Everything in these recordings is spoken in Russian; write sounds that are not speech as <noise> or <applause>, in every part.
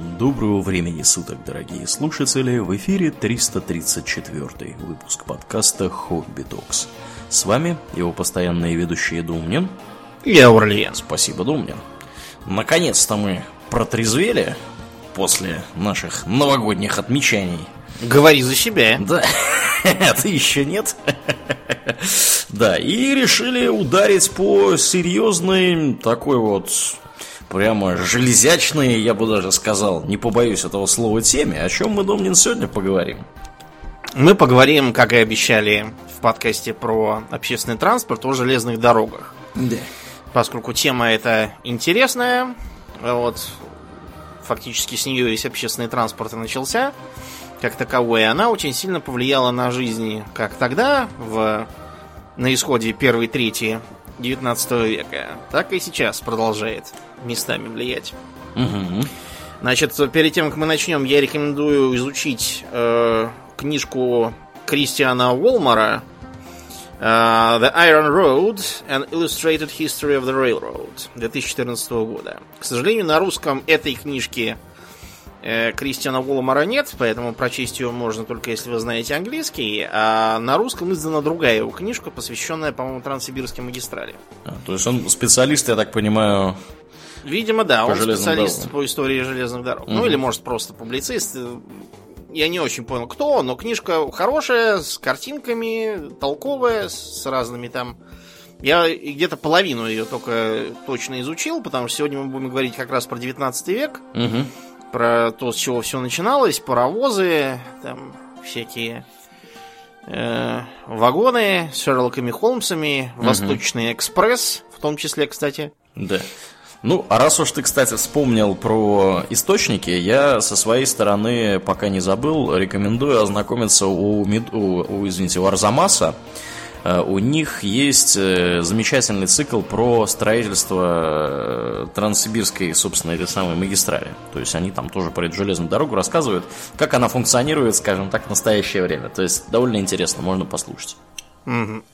Доброго времени суток, дорогие слушатели! В эфире 334 выпуск подкаста «Хобби Токс». С вами его постоянные ведущие Думнин. Я Аурлиен. Спасибо, Думнин. Наконец-то мы протрезвели после наших новогодних отмечаний. Говори за себя. Да, <laughs> ты еще нет. <laughs> Да, и решили ударить по серьезной такой вот прямо железячные, я бы даже сказал, не побоюсь этого слова, теме. О чем мы, Домнин, сегодня поговорим? Мы поговорим, как и обещали в подкасте про общественный транспорт, о железных дорогах. Да. Поскольку тема эта интересная, вот фактически с нее весь общественный транспорт и начался, как таковой, она очень сильно повлияла на жизнь как тогда, в, на исходе первой трети 19 века, так и сейчас продолжает местами влиять. Угу. Значит, перед тем, как мы начнем, я рекомендую изучить э, книжку Кристиана Уолмара э, The Iron Road An Illustrated History of the Railroad 2014 года. К сожалению, на русском этой книжки э, Кристиана Уолмара нет, поэтому прочесть ее можно только если вы знаете английский, а на русском издана другая его книжка, посвященная, по-моему, Транссибирской магистрали. А, то есть он специалист, я так понимаю, Видимо, да, По он специалист дорогам. по истории железных дорог. Ну Мгм. или, может, просто публицист. Я не очень понял, кто он, но книжка хорошая, с картинками, толковая, с разными там. Я где-то половину ее только точно изучил, потому что сегодня мы будем говорить как раз про 19 век, Мгм. Про то, с чего все начиналось, паровозы, там всякие э, вагоны с Шерлоками Холмсами, Восточный экспресс, в том числе, кстати. Да. Ну, а раз уж ты, кстати, вспомнил про источники, я со своей стороны, пока не забыл, рекомендую ознакомиться у, у, у, извините, у Арзамаса. Э, У них есть э, замечательный цикл про строительство э, Транссибирской, собственно, этой самой магистрали. То есть они там тоже про эту железную дорогу рассказывают, как она функционирует, скажем так, в настоящее время. То есть довольно интересно, можно послушать. Мгм.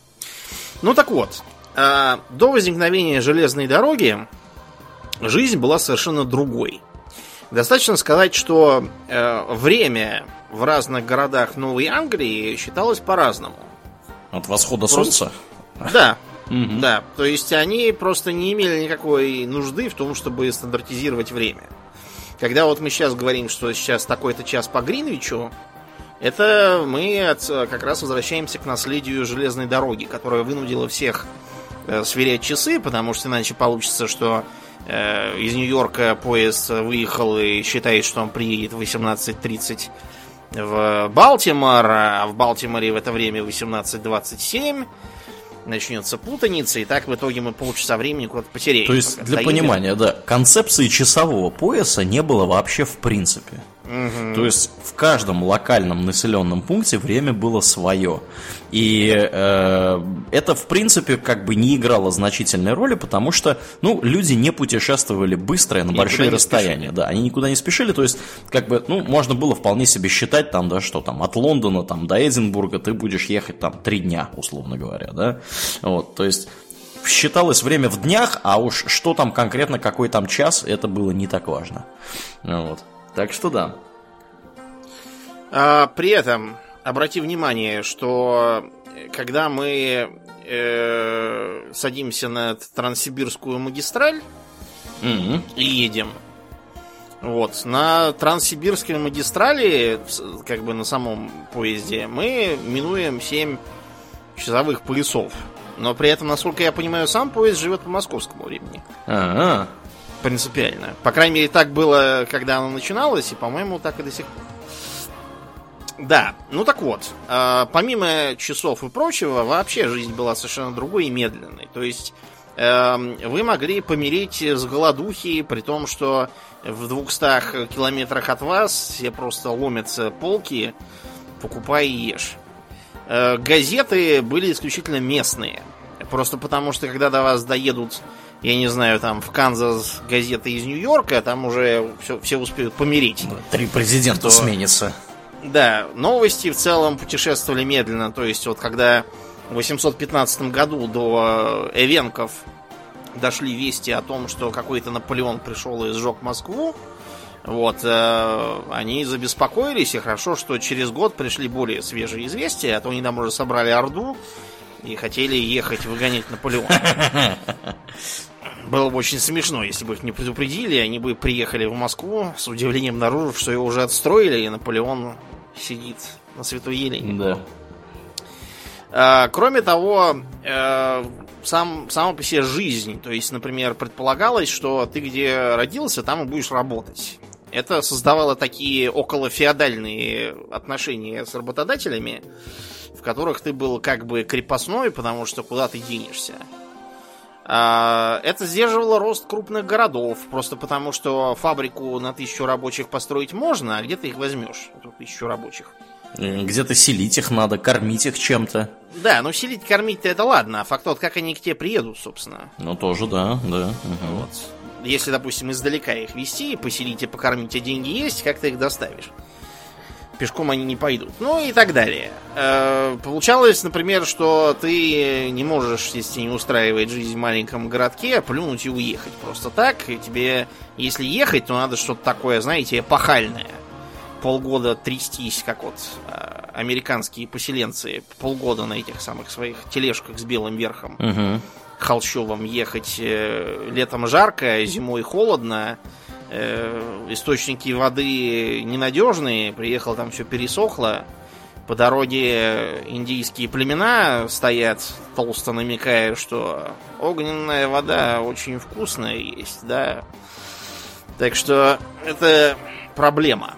Ну так вот, до возникновения железной дороги жизнь была совершенно другой. Достаточно сказать, что э, время в разных городах Новой Англии считалось по-разному. От восхода Просто- солнца. Да, Мгм. да. То есть они просто не имели никакой нужды в том, чтобы стандартизировать время. Когда вот мы сейчас говорим, что сейчас такой-то час по Гринвичу, это мы от- как раз возвращаемся к наследию железной дороги, которая вынудила всех э, сверять часы, потому что иначе получится, что э, из Нью-Йорка поезд выехал и считает, что он приедет в 18.30 в Балтимор, а в Балтиморе в это время 18.27 начнется путаница, и так в итоге мы полчаса времени куда-то потеряем. То есть, для доедем. понимания, да, концепции часового пояса не было вообще в принципе. Мгм. То есть в каждом локальном населенном пункте время было свое. И э, это, в принципе, как бы не играло значительной роли, потому что, ну, люди не путешествовали быстро и на большие расстояния. Да, они никуда не спешили. То есть, как бы, ну, можно было вполне себе считать, там, да, что там от Лондона там, до Эдинбурга ты будешь ехать там три дня, условно говоря, да. Вот, то есть считалось время в днях, а уж что там конкретно, какой там час, это было не так важно. Вот. Так что да. А, при этом обрати внимание, что э, когда мы э, садимся на Транссибирскую магистраль Мгм. и едем, вот, на Транссибирской магистрали, как бы на самом поезде, мы минуем 7 часовых поясов. Но при этом, насколько я понимаю, сам поезд живет по московскому времени. Ага. Принципиально. По крайней мере, так было, когда оно начиналось, и, по-моему, так и до сих пор. Да, ну так вот, а, помимо часов и прочего, вообще жизнь была совершенно другой и медленной. То есть эм, вы могли помереть с голодухи, при том, что в 200 километрах от вас все просто ломятся полки, покупай и ешь. Э, газеты были исключительно местные. Просто потому, что когда до вас доедут, я не знаю, там в Канзас газеты из Нью-Йорка, там уже все, все успеют помереть. Три президента Что? сменится. Да, новости в целом путешествовали медленно. То есть, вот когда в 815 году до Эвенков дошли вести о том, что какой-то Наполеон пришел и сжег Москву, Вот, э, они забеспокоились, и хорошо, что через год пришли более свежие известия, а то они там уже собрали Орду и хотели ехать выгонять Наполеона. <laughs> Было бы очень смешно, если бы их не предупредили, они бы приехали в Москву с удивлением наружу, что его уже отстроили, и Наполеон сидит на Святой Елене. Да. А, кроме того, э, сам, сама по себе жизнь. То есть, например, предполагалось, что ты где родился, там и будешь работать. Это создавало такие околофеодальные отношения с работодателями, в которых ты был как бы крепостной, потому что куда ты денешься. А, это сдерживало рост крупных городов, просто потому что фабрику на тысячу рабочих построить можно, а где ты их возьмешь, эту тысячу рабочих? Где-то селить их надо, кормить их чем-то. Да, ну селить, кормить-то это ладно, а факт тот, как они к тебе приедут, собственно. Ну, тоже, да, да. Угу. Вот. Если, допустим, издалека их вести, поселить и покормить, а деньги есть, как ты их доставишь? Пешком они не пойдут. Ну и так далее. Э, получалось, например, что ты не можешь, если не устраивает жизнь в маленьком городке, плюнуть и уехать просто так. И тебе, если ехать, то надо что-то такое, знаете, эпохальное полгода трястись, как вот э, американские поселенцы, полгода на этих самых своих тележках с белым верхом, угу. холщовым ехать. Э, летом жарко, зимой холодно, э, источники воды ненадежные, приехал там все пересохло. По дороге индийские племена стоят, толсто намекая, что огненная вода очень вкусная есть, да. Так что это проблема.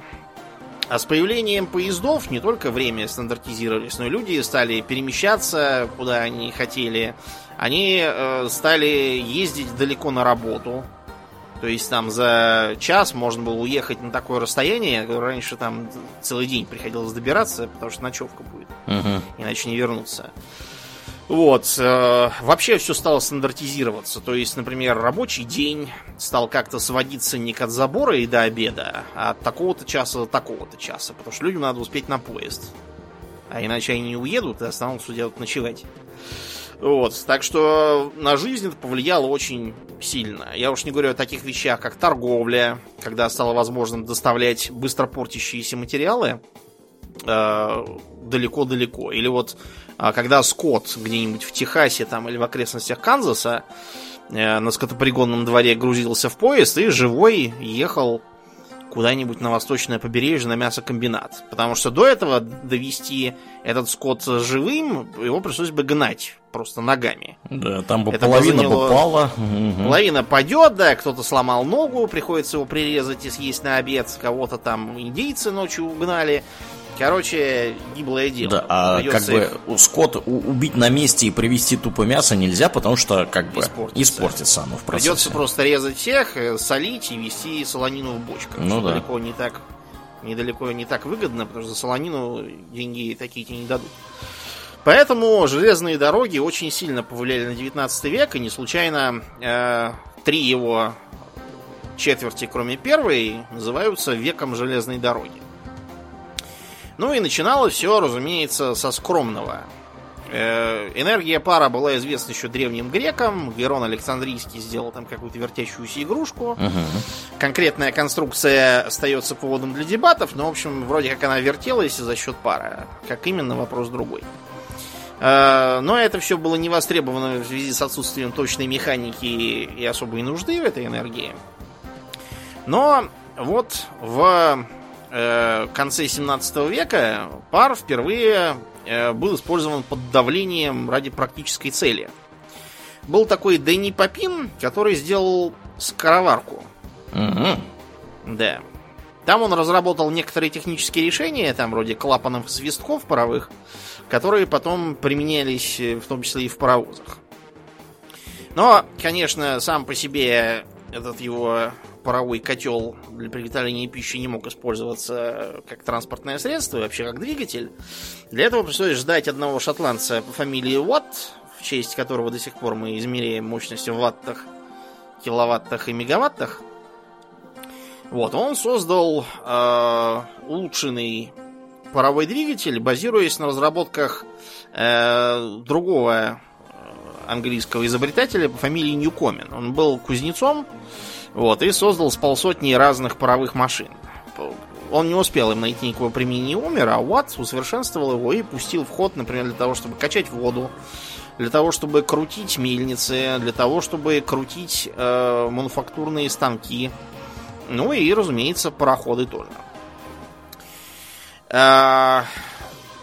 А с появлением поездов не только время стандартизировались, но и люди стали перемещаться, куда они хотели. Они э, стали ездить далеко на работу. То есть там за час можно было уехать на такое расстояние, раньше там целый день приходилось добираться, потому что ночевка будет. Угу. Иначе не вернуться. Вот. Э, вообще все стало стандартизироваться. То есть, например, рабочий день стал как-то сводиться не к от забора и до обеда, а от такого-то часа до такого-то часа. Потому что людям надо успеть на поезд. А иначе они не уедут и останутся где-то ночевать. Вот. Так что на жизнь это повлияло очень сильно. Я уж не говорю о таких вещах, как торговля, когда стало возможным доставлять быстро портящиеся материалы э, далеко-далеко. Или вот а когда скот где-нибудь в Техасе там, или в окрестностях Канзаса э, на скотопригонном дворе грузился в поезд и живой ехал куда-нибудь на восточное побережье на мясокомбинат. Потому что до этого довести этот скот живым, его пришлось бы гнать просто ногами. Да, там бы Это половина бы, бы пала. Половина падет, да, кто-то сломал ногу, приходится его прирезать и съесть на обед, кого-то там индейцы ночью угнали. Короче, гиблое дело. Да, а как их... бы скот убить на месте и привезти тупо мясо нельзя, потому что как бы испортится, испортится оно в процессе. Придется просто резать всех, э, солить и вести солонину в бочках. Ну да. Далеко не так, недалеко не так выгодно, потому что за солонину деньги такие тебе не дадут. Поэтому железные дороги очень сильно повлияли на 19 век, и не случайно э, три его четверти, кроме первой, называются веком железной дороги. Ну и начиналось все, разумеется, со скромного. Э, энергия пара была известна еще древним грекам. Герон Александрийский сделал там какую-то вертящуюся игрушку. Угу. Конкретная конструкция остается поводом для дебатов, но, в общем, вроде как она вертелась за счет пара. Как именно, вопрос другой. Э, но это все было не востребовано в связи с отсутствием точной механики и особой нужды в этой энергии. Но вот в э, конце 17 века пар впервые э, был использован под давлением ради практической цели. Был такой Дэнни Попин, который сделал скороварку. Угу. Да. Там он разработал некоторые технические решения, там вроде клапанов свистков паровых, которые потом применялись в том числе и в паровозах. Но, конечно, сам по себе этот его паровой котел для приготовления пищи не мог использоваться как транспортное средство и вообще как двигатель. Для этого пришлось ждать одного шотландца по фамилии Уатт, в честь которого до сих пор мы измеряем мощность в ваттах, киловаттах и мегаваттах. Вот, он создал э, улучшенный паровой двигатель, базируясь на разработках э, другого э, английского изобретателя по фамилии Ньюкомен. Он был кузнецом, Вот, и создал с полсотни разных паровых машин. Он не успел им найти никакого применения и умер, а Уатт усовершенствовал его и пустил в ход, например, для того, чтобы качать воду, для того, чтобы крутить мельницы, для того, чтобы крутить э, мануфактурные станки. Ну и, разумеется, пароходы тоже. Э,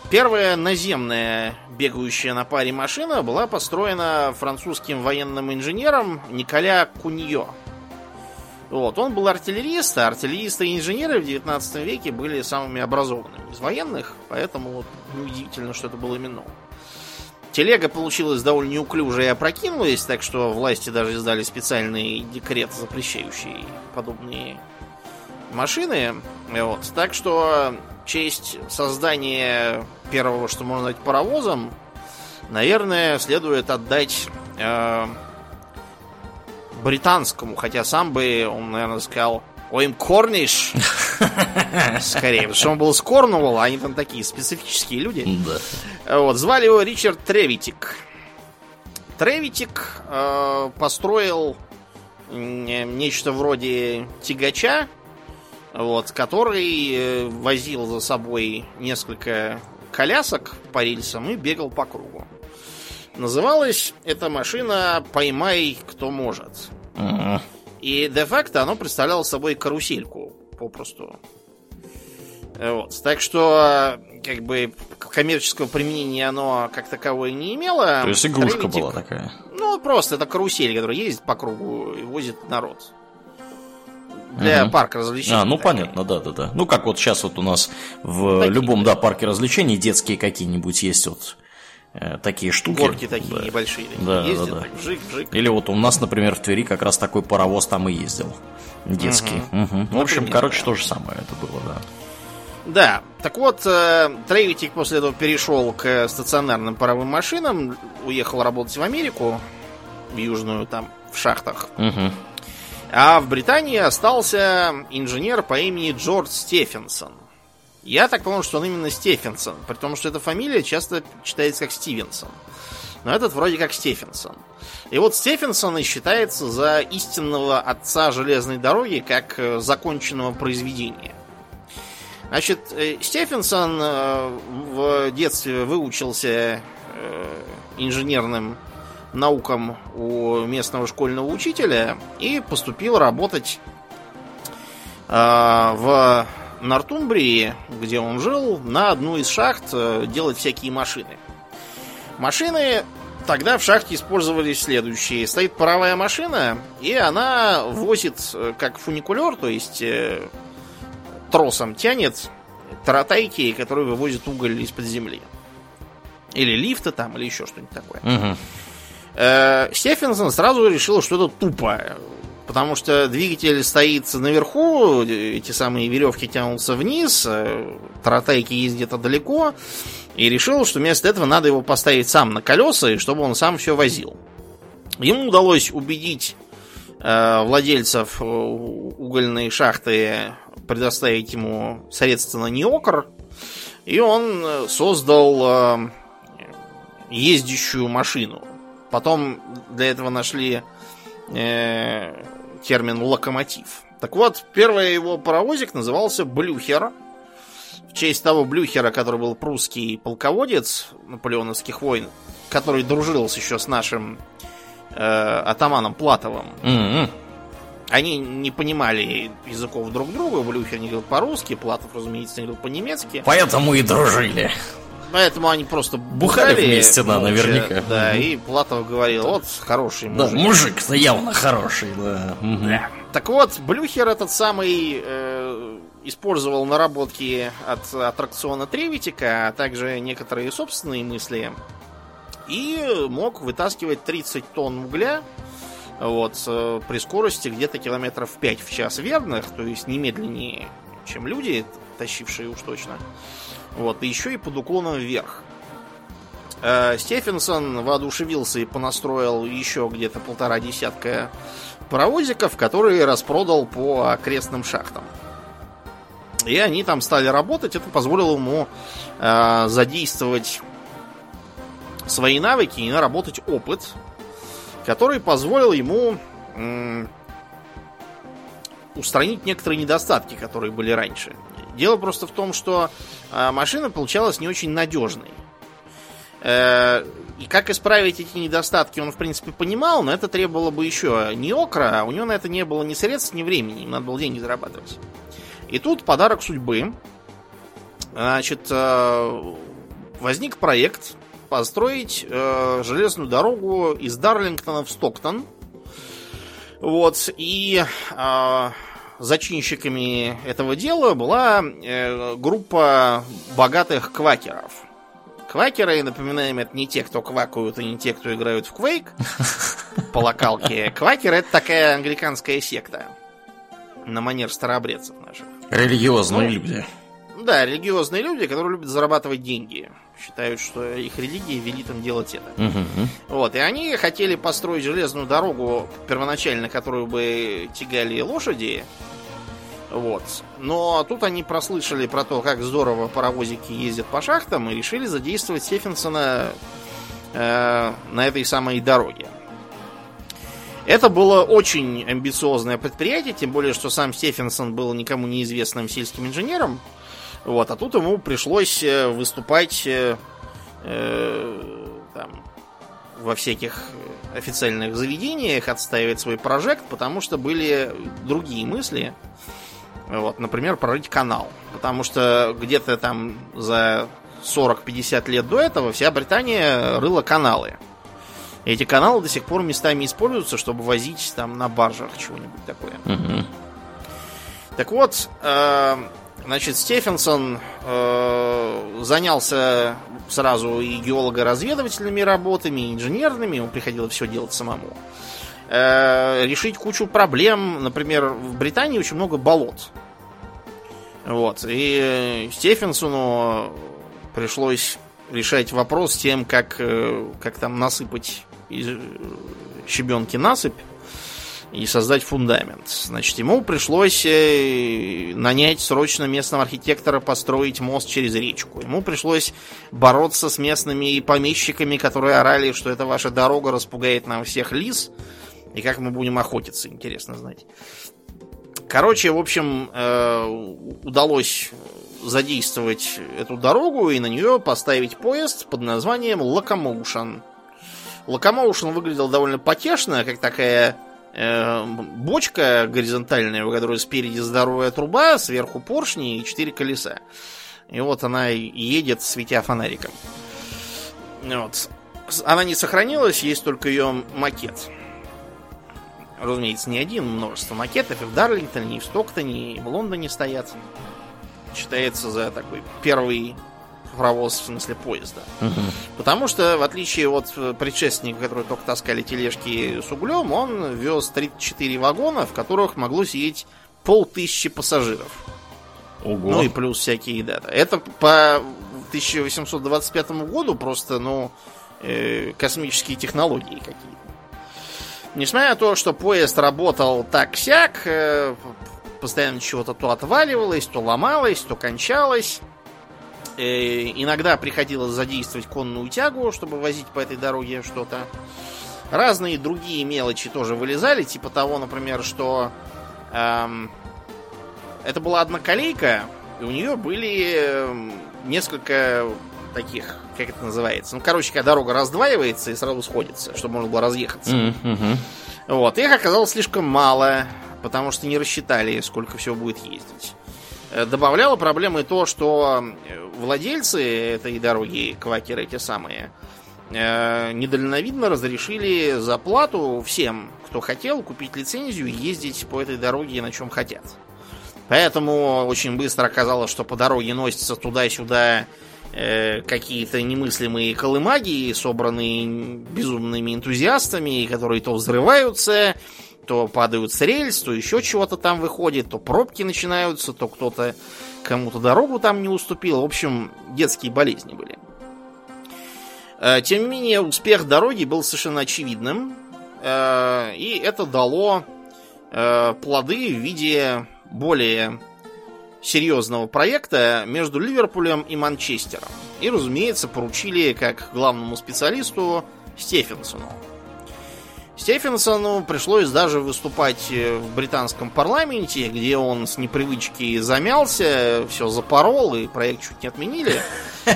первая наземная бегающая на паре машина была построена французским военным инженером Николя Куньо. Вот, он был артиллерист, а артиллеристы и инженеры в 19 веке были самыми образованными из военных, поэтому вот неудивительно, что это был именно он. Телега получилась довольно неуклюжей и опрокинулась, так что власти даже издали специальный декрет, запрещающий подобные машины. Вот. Так что честь создания первого, что можно назвать паровозом, наверное, следует отдать э, британскому, хотя сам бы он, наверное, сказал Ой, им Корниш. <laughs> Скорее, потому что он был с Корнуолла, они там такие специфические люди. Да. Вот, звали его Ричард Тревитик. Тревитик э, построил нечто вроде тягача, вот, который э, возил за собой несколько колясок по рельсам и бегал по кругу. Называлась эта машина «Поймай, кто может». И де-факто оно представляло собой карусельку, попросту. Вот. Так что, как бы, коммерческого применения оно как таковое не имело. То есть игрушка Тревитик, была такая. Ну, просто это карусель, которая ездит по кругу и возит народ. Для угу. парка развлечений. А, ну такие. понятно, да, да, да. Ну, как вот сейчас вот у нас в такие. любом, да, парке развлечений детские какие-нибудь есть вот Э, такие штуки. Горки такие да. небольшие. Такие да, ездят, да, да. Так, вжик, вжик. Или вот у нас, например, в Твери как раз такой паровоз там и ездил. Детский. Угу. Угу. В общем, короче, да. то же самое это было, да. Да, так вот, э, Трейвитик после этого перешел к стационарным паровым машинам, уехал работать в Америку, в Южную, там, в шахтах. Угу. А в Британии остался инженер по имени Джордж Стефенсон. Я так понял, что он именно Стефенсон, при том, что эта фамилия часто читается как Стивенсон. Но этот вроде как Стефенсон. И вот Стефенсон и считается за истинного отца железной дороги как э, законченного произведения. Значит, э, Стефенсон э, в детстве выучился инженерным наукам у местного школьного учителя и поступил работать в Нортумбрии, где он жил, на одну из шахт э, делать всякие машины. Машины тогда в шахте использовались следующие. Стоит паровая машина, и она возит э, как фуникулер, то есть э, тросом тянет таратайки, которые вывозят уголь из-под земли. Или лифты там, или еще что-нибудь такое. Угу. Стефенсон сразу решил, что это тупо. Потому что двигатель стоит наверху, эти самые веревки тянутся вниз, э, таратайки есть где-то далеко, и решил, что вместо этого надо его поставить сам на колеса, и чтобы он сам все возил. Ему удалось убедить э, владельцев э, угольной шахты предоставить ему на неокр, и он э, создал э, ездящую машину. Потом для этого нашли термин локомотив. Так вот, первый его паровозик назывался Блюхер. В честь того Блюхера, который был прусский полководец наполеоновских войн, который дружил еще с нашим э, атаманом Платовым. Mm-hmm. Они не понимали языков друг друга. Блюхер не говорил по-русски, Платов, разумеется, не говорил по-немецки. Поэтому и дружили. Поэтому они просто бухали, бухали вместе, да, молча, наверняка. Да, угу. и Платов говорил, вот хороший мужик. Да, мужик-то явно хороший, да. Угу. да. Так вот, Блюхер этот самый э, использовал наработки от аттракциона Тревитика, а также некоторые собственные мысли. И мог вытаскивать 30 тонн угля вот, э, при скорости где-то километров 5 в час верных, то есть не медленнее, чем люди, тащившие уж точно. Вот, и еще и под уклоном вверх. Э, Стефенсон воодушевился и понастроил еще где-то полтора десятка паровозиков, которые распродал по окрестным шахтам. И они там стали работать, это позволило ему э, задействовать свои навыки и наработать опыт, который позволил ему устранить некоторые недостатки, которые были раньше. Дело просто в том, что э, машина получалась не очень надежной. Э, и как исправить эти недостатки, он, в принципе, понимал, но это требовало бы еще не окра, а у него на это не было ни средств, ни времени, им надо было деньги зарабатывать. И тут подарок судьбы. Значит, э, возник проект построить э, железную дорогу из Дарлингтона в Стоктон. Вот, и э, зачинщиками этого дела была э, группа богатых квакеров. Квакеры, напоминаем, это не те, кто квакают, и не те, кто играют в Quake <laughs> по локалке. Квакеры это такая англиканская секта. На манер старообрядцев наших. Религиозные ну, люди. Да, религиозные люди, которые любят зарабатывать деньги. Считают, что их религия велит им делать это. Угу. Вот, и они хотели построить железную дорогу, первоначально которую бы тягали лошади. Вот. Но тут они прослышали про то, как здорово паровозики ездят по шахтам, и решили задействовать Стефенсона э, на этой самой дороге. Это было очень амбициозное предприятие, тем более, что сам Стефенсон был никому неизвестным сельским инженером. Вот, а тут ему пришлось э, выступать э, э, там, во всяких официальных заведениях, отстаивать свой прожект, потому что были другие мысли. Вот, например, прорыть канал. Потому что где-то там за 40-50 лет до этого вся Британия рыла каналы. Эти каналы до сих пор местами используются, чтобы возить там на баржах чего-нибудь такое. Угу. Так вот, э, Значит, Стефенсон э, занялся сразу и геолого-разведывательными работами, и инженерными, ему приходилось все делать самому. Э, решить кучу проблем, например, в Британии очень много болот. Вот, и Стефенсону пришлось решать вопрос с тем, как, э, как там насыпать из щебенки насыпь и создать фундамент. Значит, ему пришлось э, нанять срочно местного архитектора построить мост через речку. Ему пришлось бороться с местными помещиками, которые орали, что эта ваша дорога распугает нам всех лис. И как мы будем охотиться, интересно знать. Короче, в общем, э, удалось задействовать эту дорогу и на нее поставить поезд под названием Locomotion. Locomotion выглядел довольно потешно, как такая бочка горизонтальная, у которой спереди здоровая труба, сверху поршни и четыре колеса. И вот она едет, светя фонариком. Вот. Она не сохранилась, есть только ее макет. Разумеется, не один, множество макетов и в Дарлингтоне, и в Стоктоне, и в Лондоне стоят. Считается за такой первый паровоз, в смысле поезда. Угу. Потому что, в отличие от предшественника, которые только таскали тележки с углем, он вез 34 вагона, в которых могло сидеть полтысячи пассажиров. Ого. Ну и плюс всякие даты. Это по 1825 году просто, ну, э, космические технологии какие-то. Несмотря на то, что поезд работал так-сяк, э, постоянно чего-то то отваливалось, то ломалось, то кончалось. Э, иногда приходилось задействовать конную тягу, чтобы возить по этой дороге что-то. Разные другие мелочи тоже вылезали, типа того, например, что эм, это была одна колейка, и у нее были эм, несколько таких, как это называется. Ну, короче, когда дорога раздваивается и сразу сходится, чтобы можно было разъехаться. Mm-hmm. Вот, их оказалось слишком мало, потому что не рассчитали, сколько всего будет ездить. Э, добавляло проблемы то, что э, владельцы этой дороги, квакеры эти самые, э, недальновидно разрешили за плату всем, кто хотел купить лицензию и ездить по этой дороге на чем хотят. Поэтому очень быстро оказалось, что по дороге носятся туда-сюда какие-то немыслимые колымаги, собранные безумными энтузиастами, которые то взрываются, то падают с рельс, то еще чего-то там выходит, то пробки начинаются, то кто-то кому-то дорогу там не уступил. В общем, детские болезни были. Э, тем не менее, успех дороги был совершенно очевидным. Э, и это дало э, плоды в виде более серьезного проекта между Ливерпулем и Манчестером. И, разумеется, поручили как главному специалисту Стефенсону. Стефенсону пришлось даже выступать э, в британском парламенте, где он с непривычки замялся, все запорол, и проект чуть не отменили. <laughs>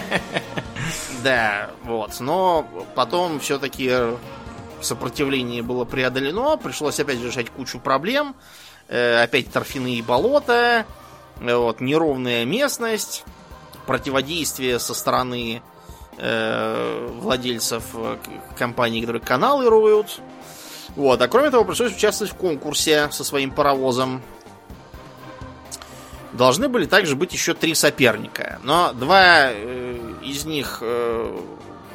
Да, вот. Но потом все-таки сопротивление было преодолено, пришлось опять решать кучу проблем. Э, опять торфяные болота, э, вот, неровная местность, противодействие со стороны владельцев компаний, которые каналы роют. Вот. А кроме того, пришлось участвовать в конкурсе со своим паровозом. Должны были также быть еще три соперника. Но два э, из них э,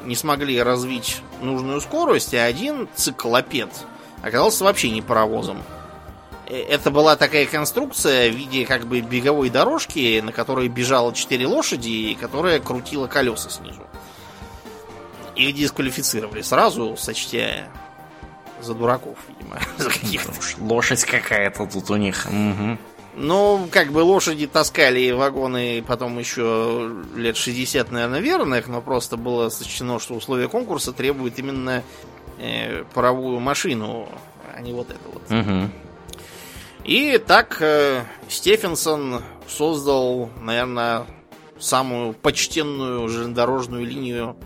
не смогли развить нужную скорость, а один циклопед оказался вообще не паровозом. Э, это была такая конструкция в виде как бы беговой дорожки, на которой бежало четыре лошади, и которая крутила колеса снизу. Их дисквалифицировали сразу, сочтя за дураков, видимо, <laughs> за каких-то. Лошадь какая-то тут у них. Угу. Ну, как бы лошади таскали вагоны потом еще лет 60, наверное, верных, но просто было сочтено, что условия конкурса требуют именно э, паровую машину, а не вот это вот. Угу. И так э, Стефенсон создал, наверное, самую почтенную железнодорожную линию э,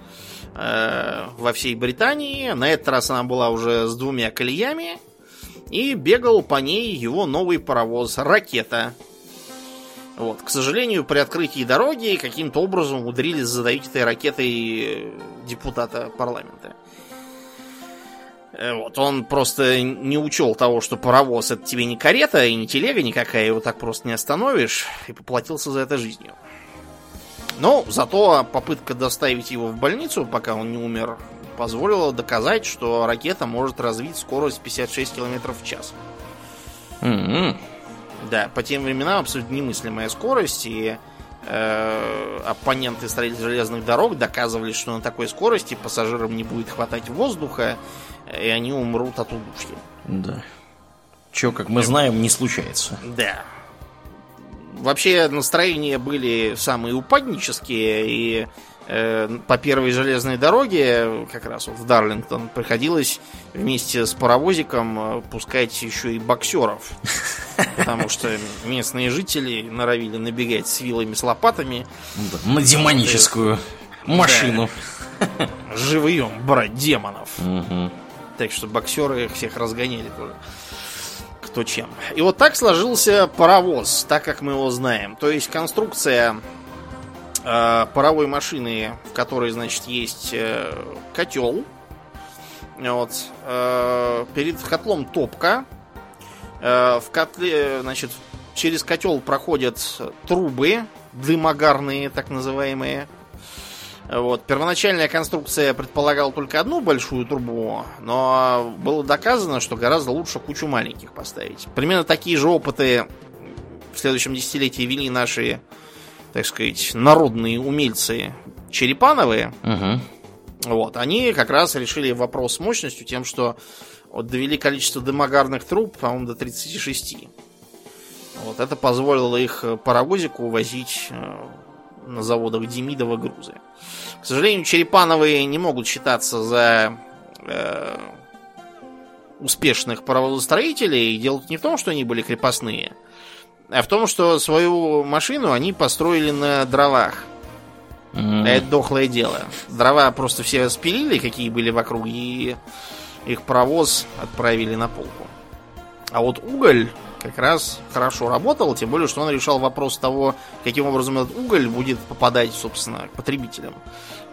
во всей Британии. На этот раз она была уже с двумя колеями и бегал по ней его новый паровоз «Ракета». Вот. К сожалению, при открытии дороги каким-то образом умудрились задавить этой ракетой депутата парламента. Э, вот, он просто не учел того, что паровоз это тебе не карета и не телега никакая, его так просто не остановишь, и поплатился за это жизнью. Но зато попытка доставить его в больницу, пока он не умер, позволило доказать, что ракета может развить скорость 56 км в час. Mm-hmm. Да, по тем временам абсолютно немыслимая скорость, и э, оппоненты строителей железных дорог доказывали, что на такой скорости пассажирам не будет хватать воздуха, и они умрут от удушья. Да. Че, как мы знаем, не случается. Да. Вообще настроения были самые упаднические, и Э, по первой железной дороге, как раз вот в Дарлингтон, приходилось вместе с паровозиком э, пускать еще и боксеров. Потому что местные жители норовили набегать с вилами, с лопатами. На демоническую машину. Да. Живьем брать демонов. Так что боксеры их всех разгоняли тоже кто чем. И вот так сложился паровоз, так как мы его знаем. То есть конструкция э, паровой машины, в которой, значит, есть э, котел. Вот. Э, перед котлом топка. Э, в котле, значит, через котел проходят трубы дымогарные, так называемые. Вот. Первоначальная конструкция предполагала только одну большую трубу, но было доказано, что гораздо лучше кучу маленьких поставить. Примерно такие же опыты в следующем десятилетии вели наши так сказать, народные умельцы Черепановые, угу. вот, они как раз решили вопрос с мощностью тем, что вот довели количество дымогарных труб, по-моему, до 36. Вот это позволило их паровозику возить э, на заводах Демидова грузы. К сожалению, Черепановые не могут считаться за э, успешных паровозостроителей. И дело не в том, что они были крепостные, а в том, что свою машину они построили на дровах. Mm. Это дохлое дело. Дрова просто все спилили, какие были вокруг, и их паровоз отправили на полку. А вот уголь как раз хорошо работал, тем более, что он решал вопрос того, каким образом этот уголь будет попадать, собственно, к потребителям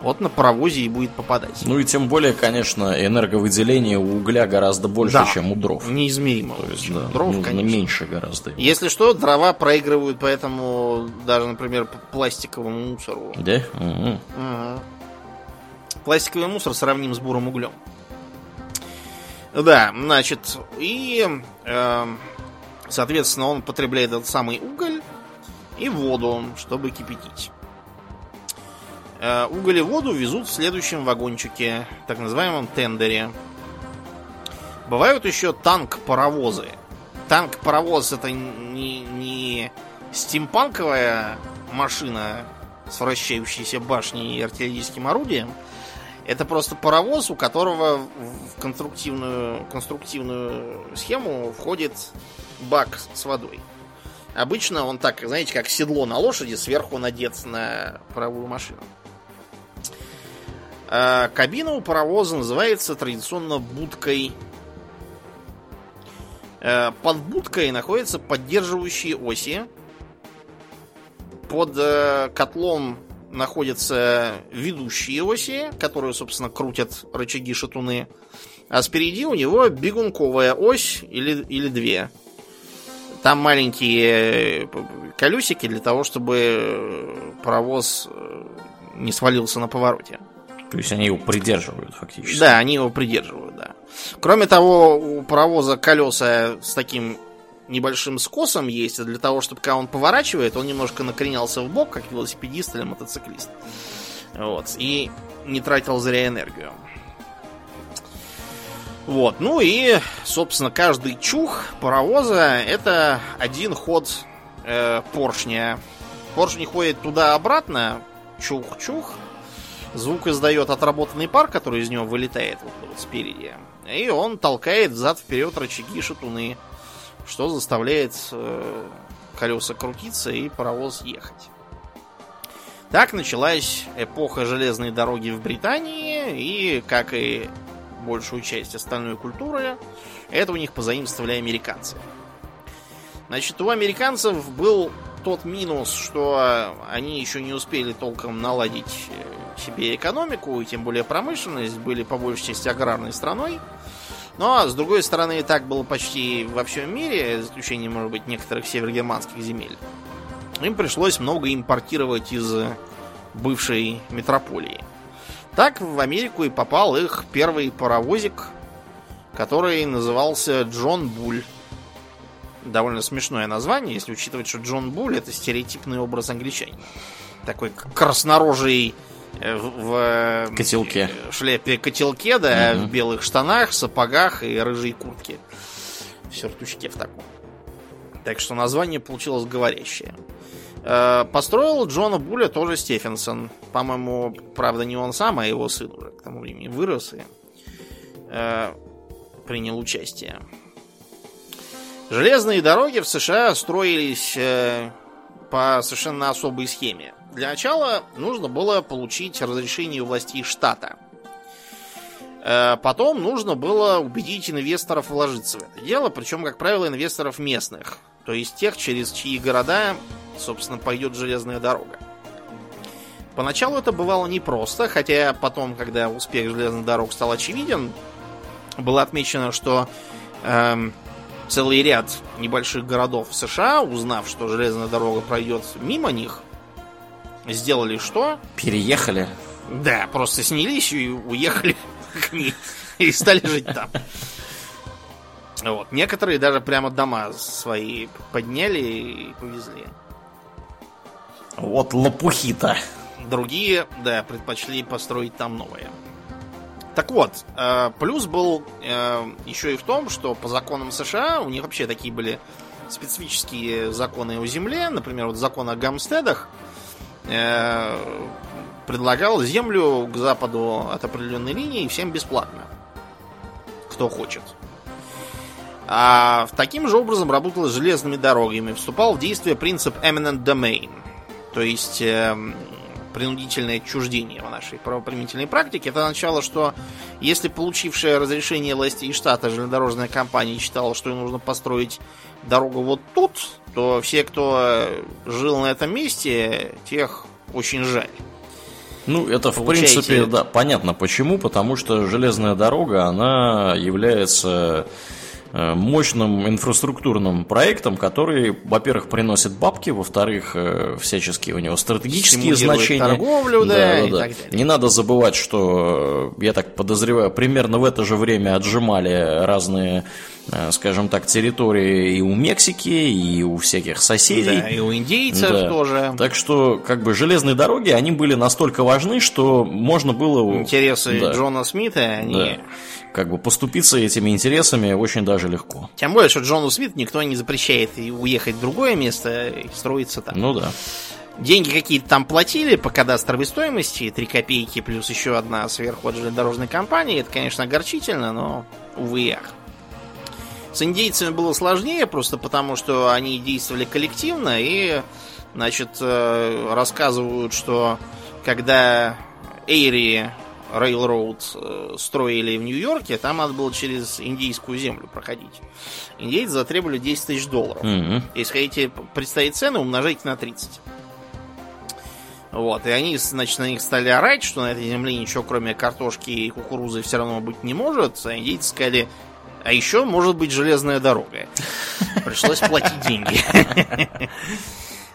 вот на паровозе и будет попадать. Ну и тем более, конечно, энерговыделение у угля гораздо больше, да, чем у дров. Неизмеримо. То есть, да, дров, нужно конечно. меньше гораздо. Если что, дрова проигрывают, поэтому даже, например, пластиковому мусору. Да? Угу. Угу. Пластиковый мусор сравним с бурым углем. Да, значит, и, э, соответственно, он потребляет этот самый уголь и воду, чтобы кипятить. Э, уголь и воду везут в следующем вагончике, так называемом тендере. Бывают еще танк-паровозы. Танк-паровоз это не, не стимпанковая машина с вращающейся башней и артиллерийским орудием. Это просто паровоз, у которого в конструктивную, конструктивную схему входит бак с водой. Обычно он так, знаете, как седло на лошади, сверху надет на паровую машину. А кабина у паровоза называется традиционно будкой. А под будкой находятся поддерживающие оси. Под э, котлом находятся ведущие оси, которые, собственно, крутят рычаги шатуны. А спереди у него бегунковая ось или, или две. Там маленькие э, колесики для того, чтобы э, паровоз не свалился на повороте. То есть они его придерживают фактически. Да, они его придерживают, да. Кроме того, у паровоза колеса с таким небольшим скосом есть, для того, чтобы когда он поворачивает, он немножко накренялся в бок, как велосипедист или мотоциклист. Вот. И не тратил зря энергию. Вот. Ну и, собственно, каждый чух паровоза это один ход э, поршня. Поршень ходит туда-обратно, чух-чух. Звук издает отработанный пар, который из него вылетает вот, вот спереди. И он толкает взад-вперед рычаги шатуны что заставляет э, колеса крутиться и паровоз ехать. Так началась эпоха железной дороги в Британии, и, как и большую часть остальной культуры, это у них позаимствовали американцы. Значит, у американцев был тот минус, что они еще не успели толком наладить э, себе экономику, и тем более промышленность, были по большей части аграрной страной. Но, с другой стороны, так было почти во всем мире, за исключением, может быть, некоторых севергерманских земель. Им пришлось много импортировать из бывшей метрополии. Так в Америку и попал их первый паровозик, который назывался Джон Буль. Довольно смешное название, если учитывать, что Джон Буль это стереотипный образ англичанина. Такой краснорожий Э, в э, котелке. шляпе котелке, да, угу. в белых штанах, сапогах и рыжей куртке. В сюртучке в таком. Так что название получилось говорящее. Э, построил Джона Буля тоже Стефенсон. По-моему, правда, не он сам, а его сын уже к тому времени вырос и принял участие. Железные дороги в США строились по совершенно особой схеме. Для начала нужно было получить разрешение властей штата. Э, потом нужно было убедить инвесторов вложиться в это дело, причем, как правило, инвесторов местных, то есть тех, через чьи города, собственно, пойдет железная дорога. Поначалу это бывало непросто, хотя потом, когда успех железных дорог стал очевиден, было отмечено, что эм, целый ряд небольших городов США, узнав, что железная дорога пройдет мимо них, сделали что? Переехали. Да, просто снялись и уехали к ней. И стали жить там. Вот. Некоторые даже прямо дома свои подняли и повезли. Вот лопухи-то. Другие, да, предпочли построить там новое. Так вот, э, плюс был э, еще и в том, что по законам США у них вообще такие были специфические законы о земле, например, вот закон о гамстедах, предлагал землю к западу от определенной линии всем бесплатно. Кто хочет. А таким же образом работал с железными дорогами. Вступал в действие принцип eminent domain. То есть э, принудительное отчуждение в нашей правоприменительной практике. Это означало, что если получившая разрешение властей штата железнодорожная компания считала, что ей нужно построить дорогу вот тут, то все, кто жил на этом месте, тех очень жаль. Ну, это, в принципе, да, понятно почему. Потому что железная дорога, она является Э, мощным инфраструктурным проектом, который, во-первых, приносит бабки, во-вторых, э, всяческие у него стратегические значения. торговлю, да, да, да, да. Не надо забывать, что, э, я так подозреваю, примерно в это же время отжимали разные скажем так, территории и у Мексики, и у всяких соседей. Да, и у индейцев да. тоже. Так что, как бы, железные дороги, они были настолько важны, что можно было... Интересы да. Джона Смита, они... Да как бы поступиться этими интересами очень даже легко. Тем более, что Джону Смит никто не запрещает уехать в другое место и строиться там. Ну да. Деньги какие-то там платили по кадастровой стоимости, 3 копейки плюс еще одна сверху от железнодорожной компании. Это, конечно, огорчительно, но увы ах. С индейцами было сложнее, просто потому что они действовали коллективно и, значит, э, рассказывают, что когда Эйри Railroad э, строили в Нью-Йорке, там надо было через индийскую землю проходить. Индейцы затребовали 10 тысяч долларов. Мгм. Если хотите представить цены, умножайте на 30. Вот, и они, значит, на них стали орать, что на этой земле ничего кроме картошки и кукурузы все равно быть не может. А индейцы сказали, а еще может быть железная дорога. Пришлось платить деньги.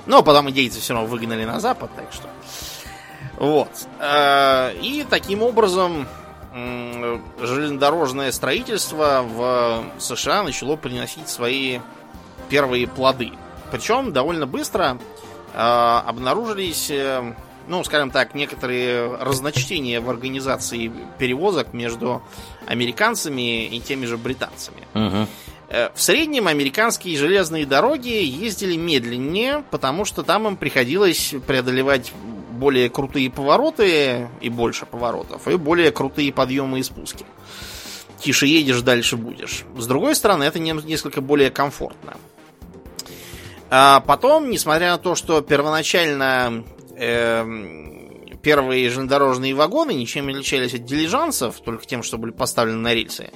Но потом индейцы все равно выгнали на запад, так что... Вот. Э, И таким образом железнодорожное строительство в США начало приносить свои первые плоды. Причем довольно быстро э, обнаружились, э, ну, скажем так, некоторые разночтения в организации перевозок между американцами и теми же британцами. Э, В среднем американские железные дороги ездили медленнее, потому что там им приходилось преодолевать более крутые повороты и больше поворотов, и более крутые подъемы и спуски. Тише едешь, дальше будешь. С другой стороны, это несколько более комфортно. А потом, несмотря на то, что первоначально эм, первые железнодорожные вагоны ничем не отличались от дилижансов, только тем, что были поставлены на рельсы,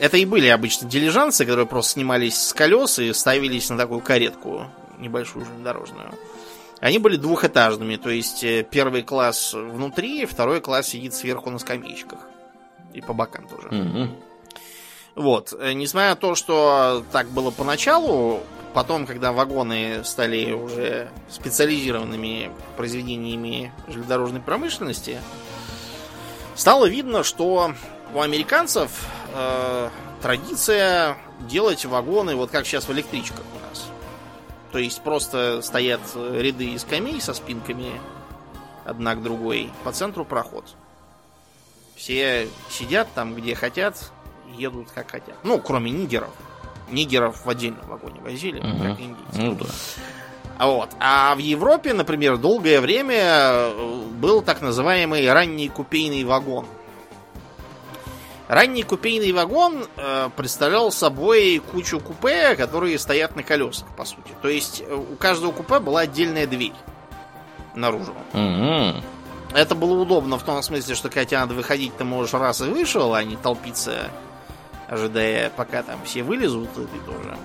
это и были обычно дилижансы, которые просто снимались с колес и ставились на такую каретку небольшую железнодорожную. Они были двухэтажными, то есть э, первый класс внутри, второй класс сидит сверху на скамеечках. И по бокам тоже. Мгм. Вот. Э, Несмотря на то, что так было поначалу, потом, когда вагоны стали уже специализированными произведениями железнодорожной промышленности, стало видно, что у американцев э, традиция делать вагоны вот как сейчас в электричках у нас. То есть просто стоят ряды скамей со спинками одна к другой, по центру проход. Все сидят там, где хотят, едут как хотят. Ну, кроме нигеров. Нигеров в отдельном вагоне возили, Мгм. как индийцы. Ну да. А Вот. А в Европе, например, долгое время э, был так называемый ранний купейный вагон. Ранний купейный вагон э, представлял собой кучу купе, которые стоят на колесах, по сути. То есть э, у каждого купе была отдельная дверь наружу. Мгм. Это было удобно в том смысле, что когда тебе надо выходить, ты можешь раз и вышел, а не толпиться, ожидая, пока там все вылезут, и ты тоже.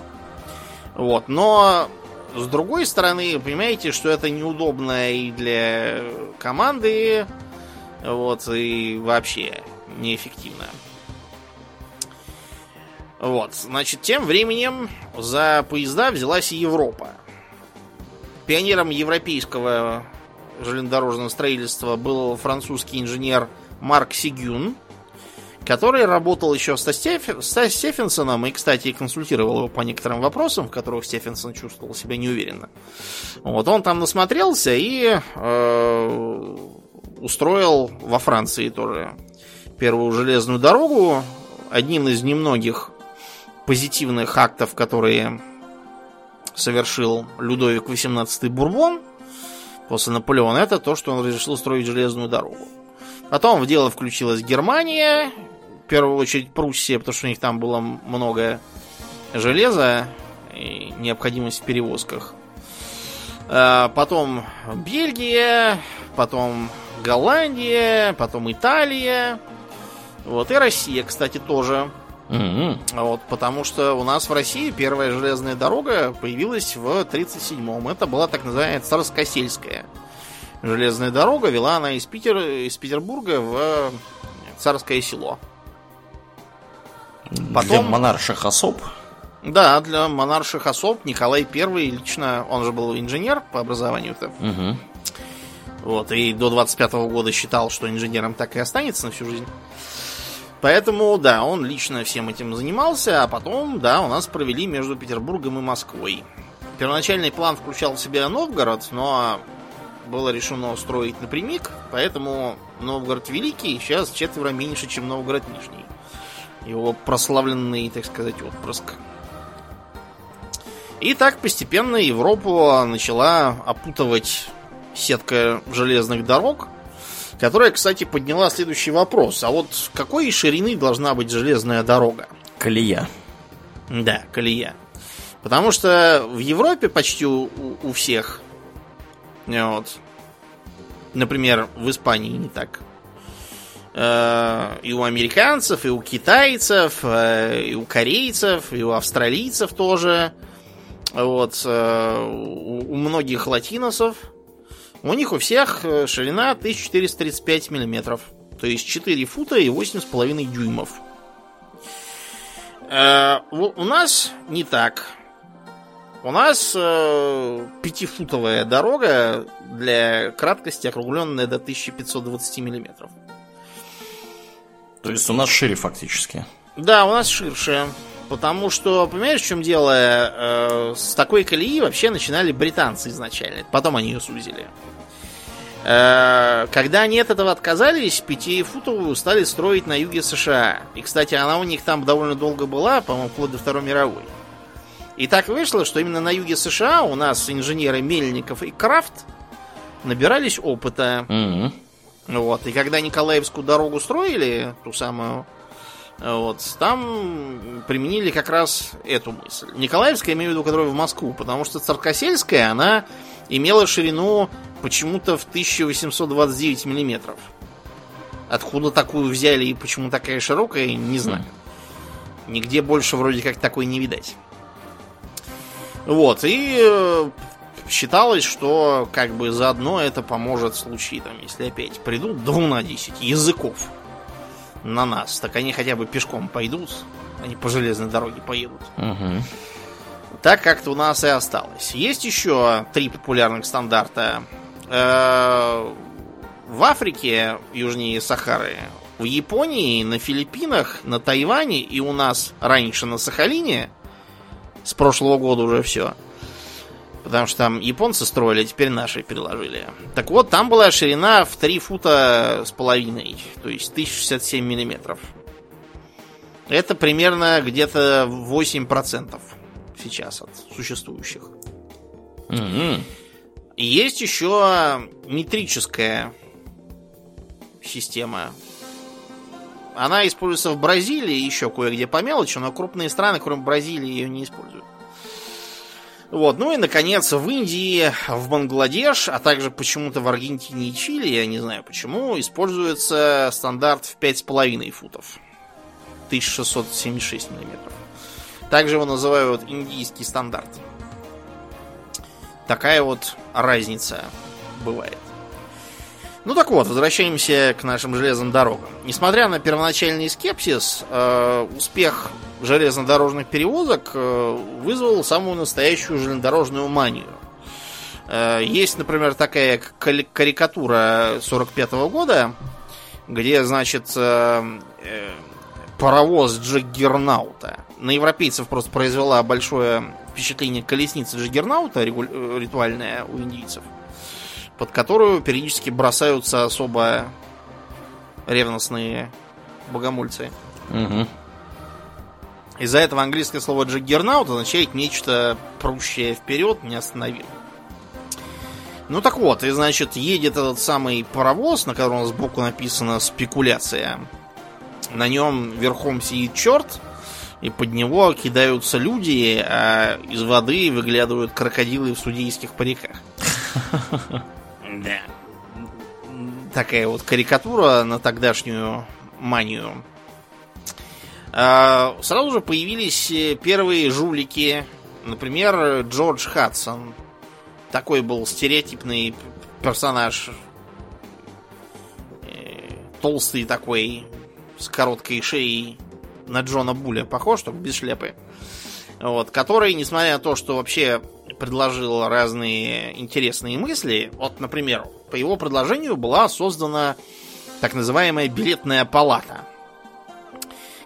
Вот, но с другой стороны, понимаете, что это неудобно и для команды, вот, и вообще неэффективно. Вот, значит, тем временем за поезда взялась и Европа. Пионером европейского железнодорожного строительства был французский инженер Марк Сигюн, который работал еще со, Стеф... со Стефенсоном и, кстати, консультировал его по некоторым вопросам, в которых Стефенсон чувствовал себя неуверенно. Вот он там насмотрелся и э, устроил во Франции тоже первую железную дорогу. Одним из немногих позитивных актов, которые совершил Людовик XVIII Бурбон после Наполеона, это то, что он разрешил строить железную дорогу. Потом в дело включилась Германия, в первую очередь Пруссия, потому что у них там было много железа и необходимость в перевозках. А, Потом Бельгия, потом Голландия, потом Италия. Вот, и Россия, кстати, тоже. Мгм. Вот, потому что у нас в России первая железная дорога появилась в 1937-м. Это была так называемая Царскосельская железная дорога. Вела она из, Питера, из Петербурга в Царское село. Для Потом- монарших особ. Да, для монарших особ Николай I лично, он же был инженер по образованию-то. Мгм. Вот, и до 25 года считал, что инженером так и останется на всю жизнь. Поэтому, да, он лично всем этим занимался, а потом, да, у нас провели между Петербургом и Москвой. Первоначальный план включал в себя Новгород, но было решено строить напрямик, поэтому Новгород Великий сейчас четверо меньше, чем Новгород Нижний. Его прославленный, так сказать, отпрыск. И так постепенно Европу начала опутывать сетка железных дорог, которая, кстати, подняла следующий вопрос. А вот какой ширины должна быть железная дорога? Колея. Да, колея. Потому что в Европе почти у, у всех, вот, например, в Испании не так, и у американцев, и у китайцев, э, и у корейцев, и у австралийцев тоже, вот, э, у многих латиносов, у них у всех ширина 1435 миллиметров, то есть 4 фута и 8,5 дюймов. У нас не так. У нас э, пятифутовая дорога для краткости округленная до 1520 миллиметров. То есть у нас шире фактически. Да, у нас ширше. Потому что, понимаешь, в чем дело? Э, с такой колеи вообще начинали британцы изначально. Потом они ее сузили. Э, когда они от этого отказались, пятифутовую стали строить на юге США. И, кстати, она у них там довольно долго была, по-моему, вплоть до Второй мировой. И так вышло, что именно на юге США у нас инженеры Мельников и Крафт набирались опыта. Mm-hmm. Вот. И когда Николаевскую дорогу строили, ту самую, вот, там применили как раз эту мысль. Николаевская, я имею в виду, которая в Москву, потому что Царкосельская, она имела ширину почему-то в 1829 миллиметров. Откуда такую взяли и почему такая широкая, не знаю. Нигде больше вроде как такой не видать. Вот, и э, считалось, что как бы заодно это поможет в случае, там, если опять придут до на 10 языков на нас, так они хотя бы пешком пойдут, они по железной дороге поедут. Угу. Так как-то у нас и осталось. Есть еще три популярных стандарта. Э, в Африке, южнее Сахары, в Японии, на Филиппинах, на Тайване и у нас раньше на Сахалине – с прошлого года уже все. Потому что там японцы строили, а теперь наши переложили. Так вот, там была ширина в 3 фута с половиной, то есть 1067 миллиметров. Это примерно где-то 8% сейчас от существующих. Mm-hmm. Есть еще метрическая система она используется в Бразилии, еще кое-где по мелочи, но крупные страны, кроме Бразилии, ее не используют. Вот, ну и, наконец, в Индии, в Бангладеш, а также почему-то в Аргентине и Чили, я не знаю почему, используется стандарт в 5,5 футов. 1676 миллиметров. Также его называют индийский стандарт. Такая вот разница бывает. Ну так вот, возвращаемся к нашим железным дорогам. Несмотря на первоначальный скепсис, э, успех железнодорожных перевозок э, вызвал самую настоящую железнодорожную манию. Э, есть, например, такая карикатура 45 -го года, где, значит, э, паровоз Джаггернаута. На европейцев просто произвела большое впечатление колесница Джаггернаута, ритуальная у индийцев под которую периодически бросаются особо ревностные богомольцы. Угу. Из-за этого английское слово джаггернаут означает нечто прущее вперед, неостановимое. Ну так вот, и значит, едет этот самый паровоз, на котором сбоку написано «спекуляция». На нем верхом сидит черт, и под него кидаются люди, а из воды выглядывают крокодилы в судейских париках. <laughs> Да. Такая вот карикатура на тогдашнюю манию. А, сразу же появились э, первые жулики. Например, Джордж Хадсон. Такой был стереотипный персонаж. Э, толстый такой, с короткой шеей. На Джона Буля похож, только без шляпы. Вот, который, несмотря на то, что вообще предложил разные интересные мысли. Вот, например, по его предложению была создана так называемая билетная палата,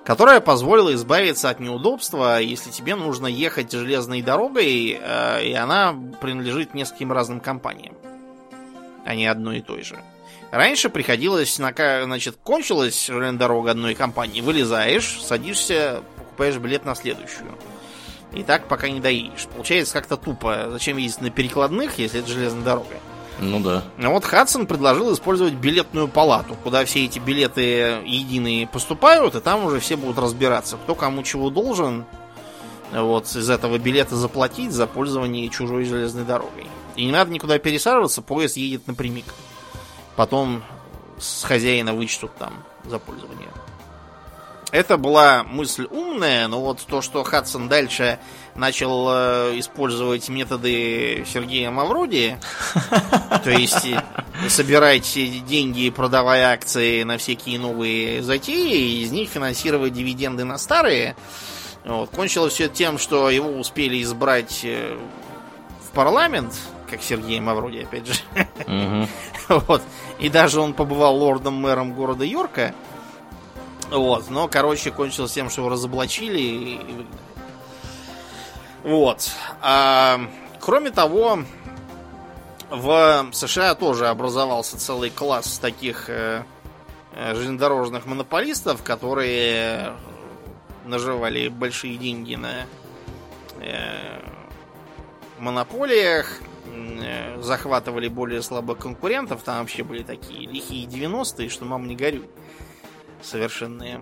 которая позволила избавиться от неудобства, если тебе нужно ехать железной дорогой, э, и она принадлежит нескольким разным компаниям, а не одной и той же. Раньше приходилось, значит, кончилась железная дорога одной компании, вылезаешь, садишься, покупаешь билет на следующую. И так пока не доедешь. Получается как-то тупо. Зачем ездить на перекладных, если это железная дорога? Ну да. Но вот Хадсон предложил использовать билетную палату, куда все эти билеты единые поступают, и там уже все будут разбираться, кто кому чего должен. Вот из этого билета заплатить за пользование чужой железной дорогой. И не надо никуда пересаживаться, поезд едет напрямик. Потом с хозяина вычтут там за пользование. Это была мысль умная, но вот то, что Хадсон дальше начал э, использовать методы Сергея Мавроди, <laughs> то есть э, собирать деньги, продавая акции на всякие новые затеи, и из них финансировать дивиденды на старые, вот, кончилось все тем, что его успели избрать э, в парламент, как Сергей Мавроди, опять же. <laughs> Вот. И даже он побывал лордом-мэром города Йорка. Вот. Но, короче, кончилось тем, что его разоблачили и Вот. А, кроме того, в США тоже образовался целый класс таких э, э, железнодорожных монополистов, которые наживали большие деньги на э, монополиях, э, захватывали более слабых конкурентов. Там вообще были такие лихие 90-е, что мам не горю. Совершенные.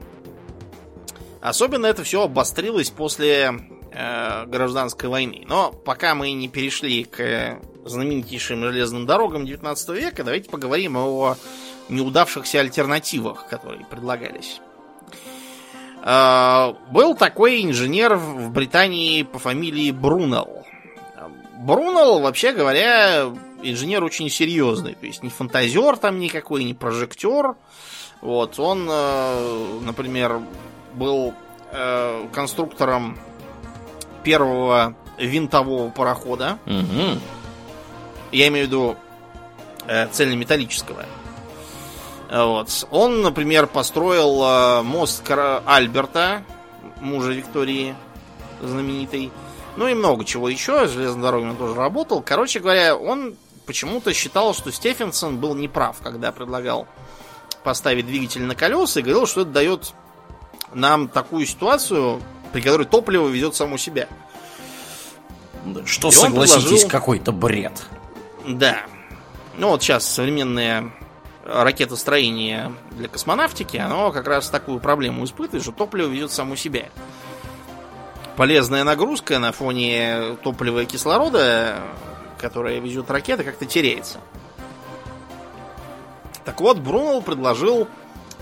Особенно это все обострилось после э, гражданской войны. Но пока мы не перешли к знаменитейшим железным дорогам 19 века, давайте поговорим о неудавшихся альтернативах, которые предлагались. Э, был такой инженер в Британии по фамилии Брунелл. Брунелл, вообще говоря, инженер очень серьезный. То есть не фантазер там никакой, не прожектор. Вот, он, э, например, был э, конструктором первого винтового парохода. Угу. Я имею в виду э, цельнометаллического. Вот. Он, например, построил э, мост Альберта, мужа Виктории знаменитой. Ну и много чего еще. Железной дорогой он тоже работал. Короче говоря, он почему-то считал, что Стефенсон был неправ, когда предлагал поставить двигатель на колеса и говорил, что это дает нам такую ситуацию, при которой топливо ведет само себя. Что, и согласитесь, предложил... какой-то бред. Да. Ну вот сейчас современное ракетостроение для космонавтики, оно как раз такую проблему испытывает, что топливо ведет само себя. Полезная нагрузка на фоне топлива и кислорода, которая везет ракета, как-то теряется. Так вот, Брунелл предложил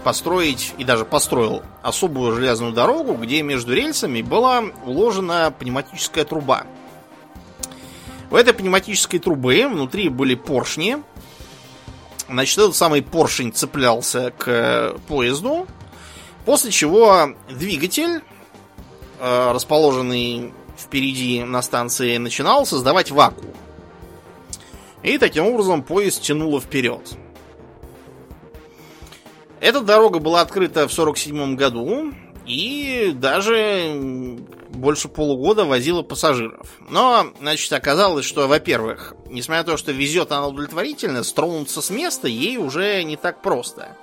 построить, и даже построил, особую железную дорогу, где между рельсами была уложена пневматическая труба. В этой пневматической трубы внутри были поршни, Значит, этот самый поршень цеплялся к поезду, после чего двигатель, э, расположенный впереди на станции, начинал создавать вакуум. И таким образом поезд тянуло вперед. Эта дорога была открыта в 1947 году и даже больше полугода возила пассажиров. Но, значит, оказалось, что, во-первых, несмотря на то, что везет она удовлетворительно, стронуться с места ей уже не так просто.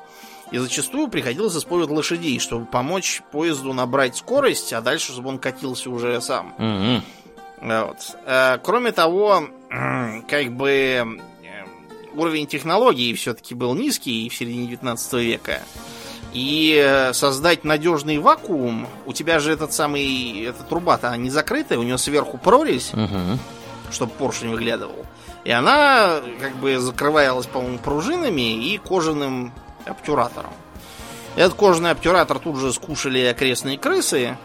И зачастую приходилось использовать лошадей, чтобы помочь поезду набрать скорость, а дальше, чтобы он катился уже сам. Mm-hmm. Вот. А, кроме того, <clears throat> как бы э, уровень технологий все-таки был низкий в середине 19 века. И э, создать надежный вакуум, у тебя же этот самый, эта труба-то не закрытая, у нее сверху прорезь, угу. чтобы поршень выглядывал. И она как бы закрывалась, по-моему, пружинами и кожаным обтюратором. Этот кожаный обтюратор тут же скушали окрестные крысы.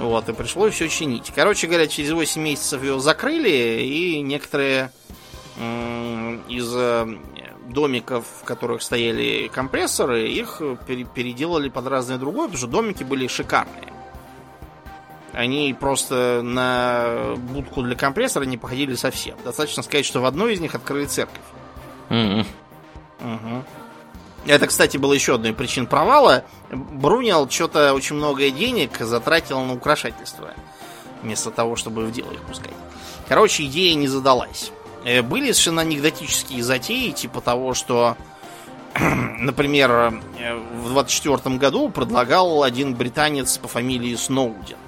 Вот, и пришлось все чинить. Короче говоря, через 8 месяцев ее закрыли, и некоторые из э, домиков, в которых стояли компрессоры, их переделали под разное другое, потому что домики были шикарные. Они просто на будку для компрессора не походили совсем. Достаточно сказать, что в одной из них открыли церковь. Mm-hmm. Угу. Это, кстати, было еще одной причин провала. Брунел что-то очень много денег затратил на украшательство. Вместо того, чтобы в дело их пускать. Короче, идея не задалась. Э, были совершенно анекдотические затеи, типа того, что, <clears throat> например, э, в 24 году предлагал один британец по фамилии Сноуден.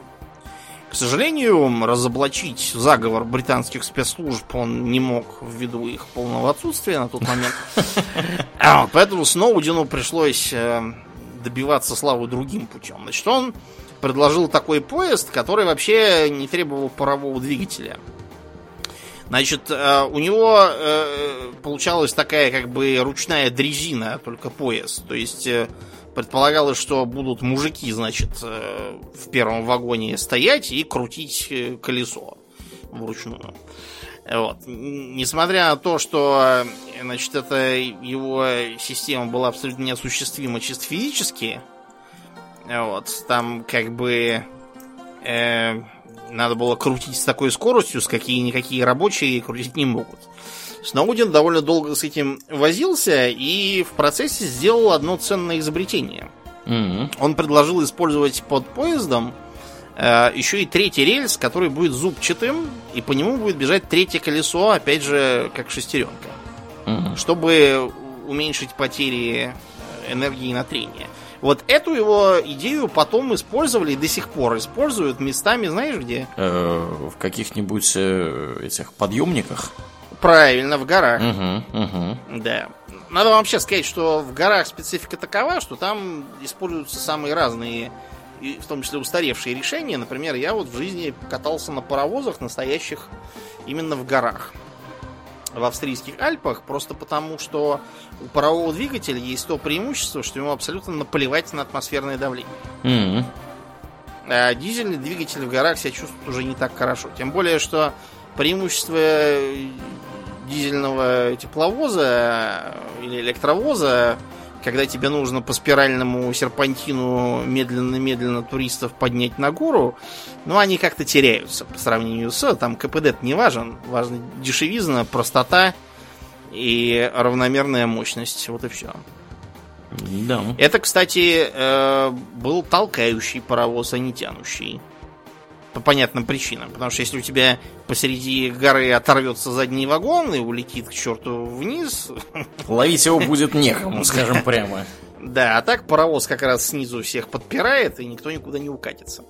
К сожалению, разоблачить заговор британских спецслужб он не мог ввиду их полного отсутствия на тот момент. <laughs> А, поэтому Сноудену пришлось э, добиваться славы другим путем. Значит, он предложил такой поезд, который вообще не требовал парового двигателя. Значит, э, у него э, получалась такая как бы ручная дрезина, только поезд. То есть предполагалось, что будут мужики, значит, в первом вагоне стоять и крутить колесо вручную. Вот. Несмотря на то, что значит, эта его система была абсолютно неосуществима чисто физически, вот, там как бы э, надо было крутить с такой скоростью, с какие никакие рабочие крутить не могут. Сноуден довольно долго с этим возился и в процессе сделал одно ценное изобретение. Mm-hmm. Он предложил использовать под поездом э, еще и третий рельс, который будет зубчатым, и по нему будет бежать третье колесо, опять же, как шестеренка. Mm-hmm. Чтобы уменьшить потери энергии на трение. Вот эту его идею потом использовали и до сих пор используют местами, знаешь где? Э, в каких-нибудь э, этих подъемниках. Правильно, в горах. Угу, угу. Да. Надо вообще сказать, что в горах специфика такова, что там используются самые разные, в том числе устаревшие решения. Например, я вот в жизни катался на паровозах настоящих именно в горах в австрийских Альпах, просто потому что у парового двигателя есть то преимущество, что ему абсолютно наплевать на атмосферное давление. Mm-hmm. А дизельный двигатель в горах себя чувствует уже не так хорошо. Тем более, что преимущество дизельного тепловоза или электровоза когда тебе нужно по спиральному серпантину медленно-медленно туристов поднять на гору, ну, они как-то теряются по сравнению с... Там КПД не важен. Важна дешевизна, простота и равномерная мощность. Вот и все. Да. Это, кстати, э, был толкающий паровоз, а не тянущий по понятным причинам. Потому что если у тебя посреди горы оторвется задний вагон и улетит к черту вниз... <laughs> Ловить его будет <laughs> некому, скажем прямо. Да, а так паровоз как раз снизу всех подпирает, и никто никуда не укатится.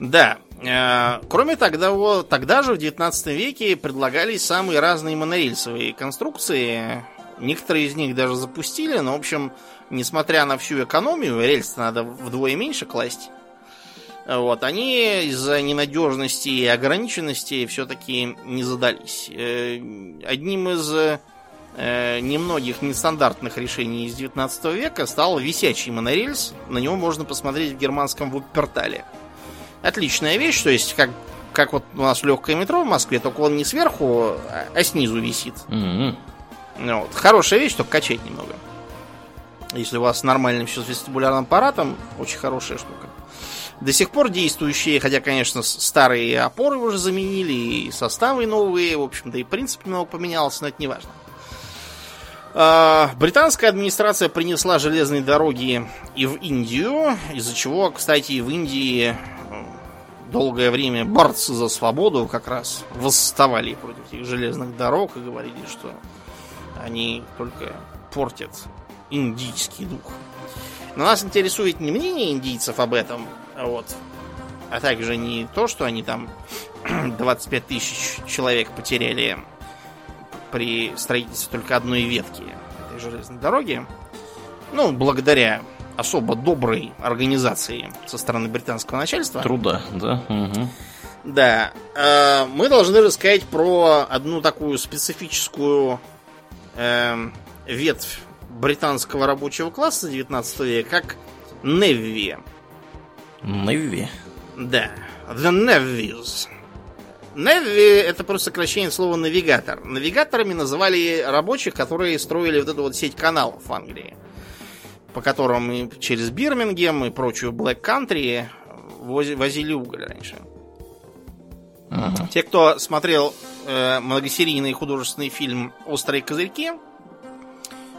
Да, э, кроме того, тогда же в 19 веке предлагались самые разные монорельсовые конструкции. Некоторые из них даже запустили, но, в общем, несмотря на всю экономию, рельс надо вдвое меньше класть. Вот, они из-за ненадежности и ограниченности все-таки не задались. Э, одним из э, немногих нестандартных решений из 19 века стал висячий монорельс. На него можно посмотреть в германском Вуппертале. Отличная вещь, то есть как, как вот у нас легкое метро в Москве, только он не сверху, а, а снизу висит. Mm-hmm. Вот. Хорошая вещь, только качать немного. Если у вас нормально все с вестибулярным аппаратом, очень хорошая штука до сих пор действующие, хотя, конечно, старые опоры уже заменили, и составы новые, в общем-то, и принцип немного поменялся, но это не важно. А, британская администрация принесла железные дороги и в Индию, из-за чего, кстати, в Индии э, долгое время борцы за свободу как раз восставали против этих железных дорог и говорили, что они только портят индийский дух. Но нас интересует не мнение индийцев об этом, вот. А также не то, что они там <clears throat> 25 тысяч человек потеряли при строительстве только одной ветки этой железной дороги. Ну, благодаря особо доброй организации со стороны британского начальства. Труда, да. Угу. Да. Э, мы должны рассказать про одну такую специфическую э, ветвь британского рабочего класса 19 века, как Невви. Невви? Да. The Nevies. Неви это просто сокращение слова навигатор. Навигаторами называли рабочих, которые строили вот эту вот сеть каналов в Англии. По которым через Бирмингем и прочую Black Country возили уголь раньше. Ага. Те, кто смотрел э, многосерийный художественный фильм Острые козырьки,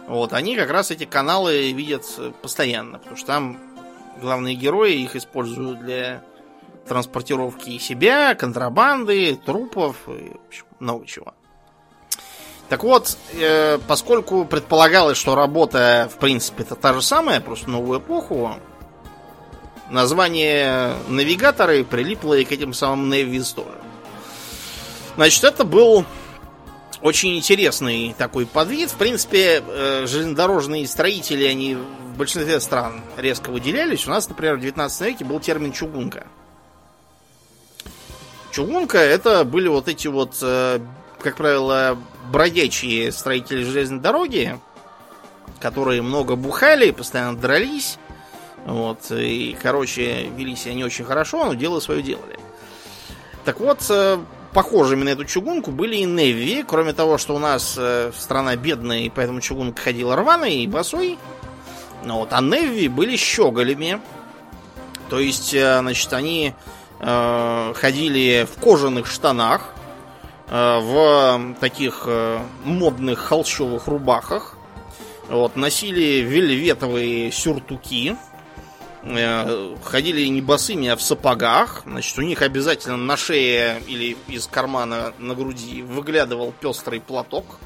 вот, они как раз эти каналы видят постоянно, потому что там главные герои их используют для транспортировки себя, контрабанды, трупов и в общем, много чего. Так вот, э, поскольку предполагалось, что работа, в принципе, это та же самая, просто новую эпоху, название навигаторы прилипло и к этим самым Невис тоже. Значит, это был очень интересный такой подвид. В принципе, э, железнодорожные строители, они в большинстве стран резко выделялись. У нас, например, в 19 веке был термин чугунка. Чугунка это были вот эти вот, э, как правило, бродячие строители железной дороги, которые много бухали, постоянно дрались. Вот, и, короче, вели себя не очень хорошо, но дело свое делали. Так вот, э, похожими на эту чугунку были и Неви, кроме того, что у нас э, страна бедная, и поэтому чугунка ходила рваной и босой. Ну вот, а Неви были щеголями. То есть, э, значит, они э, ходили в кожаных штанах, э, в таких э, модных холщовых рубахах. Вот, носили вельветовые сюртуки. Э, ходили не босыми, а в сапогах. Значит, у них обязательно на шее или из кармана на груди выглядывал пестрый платок.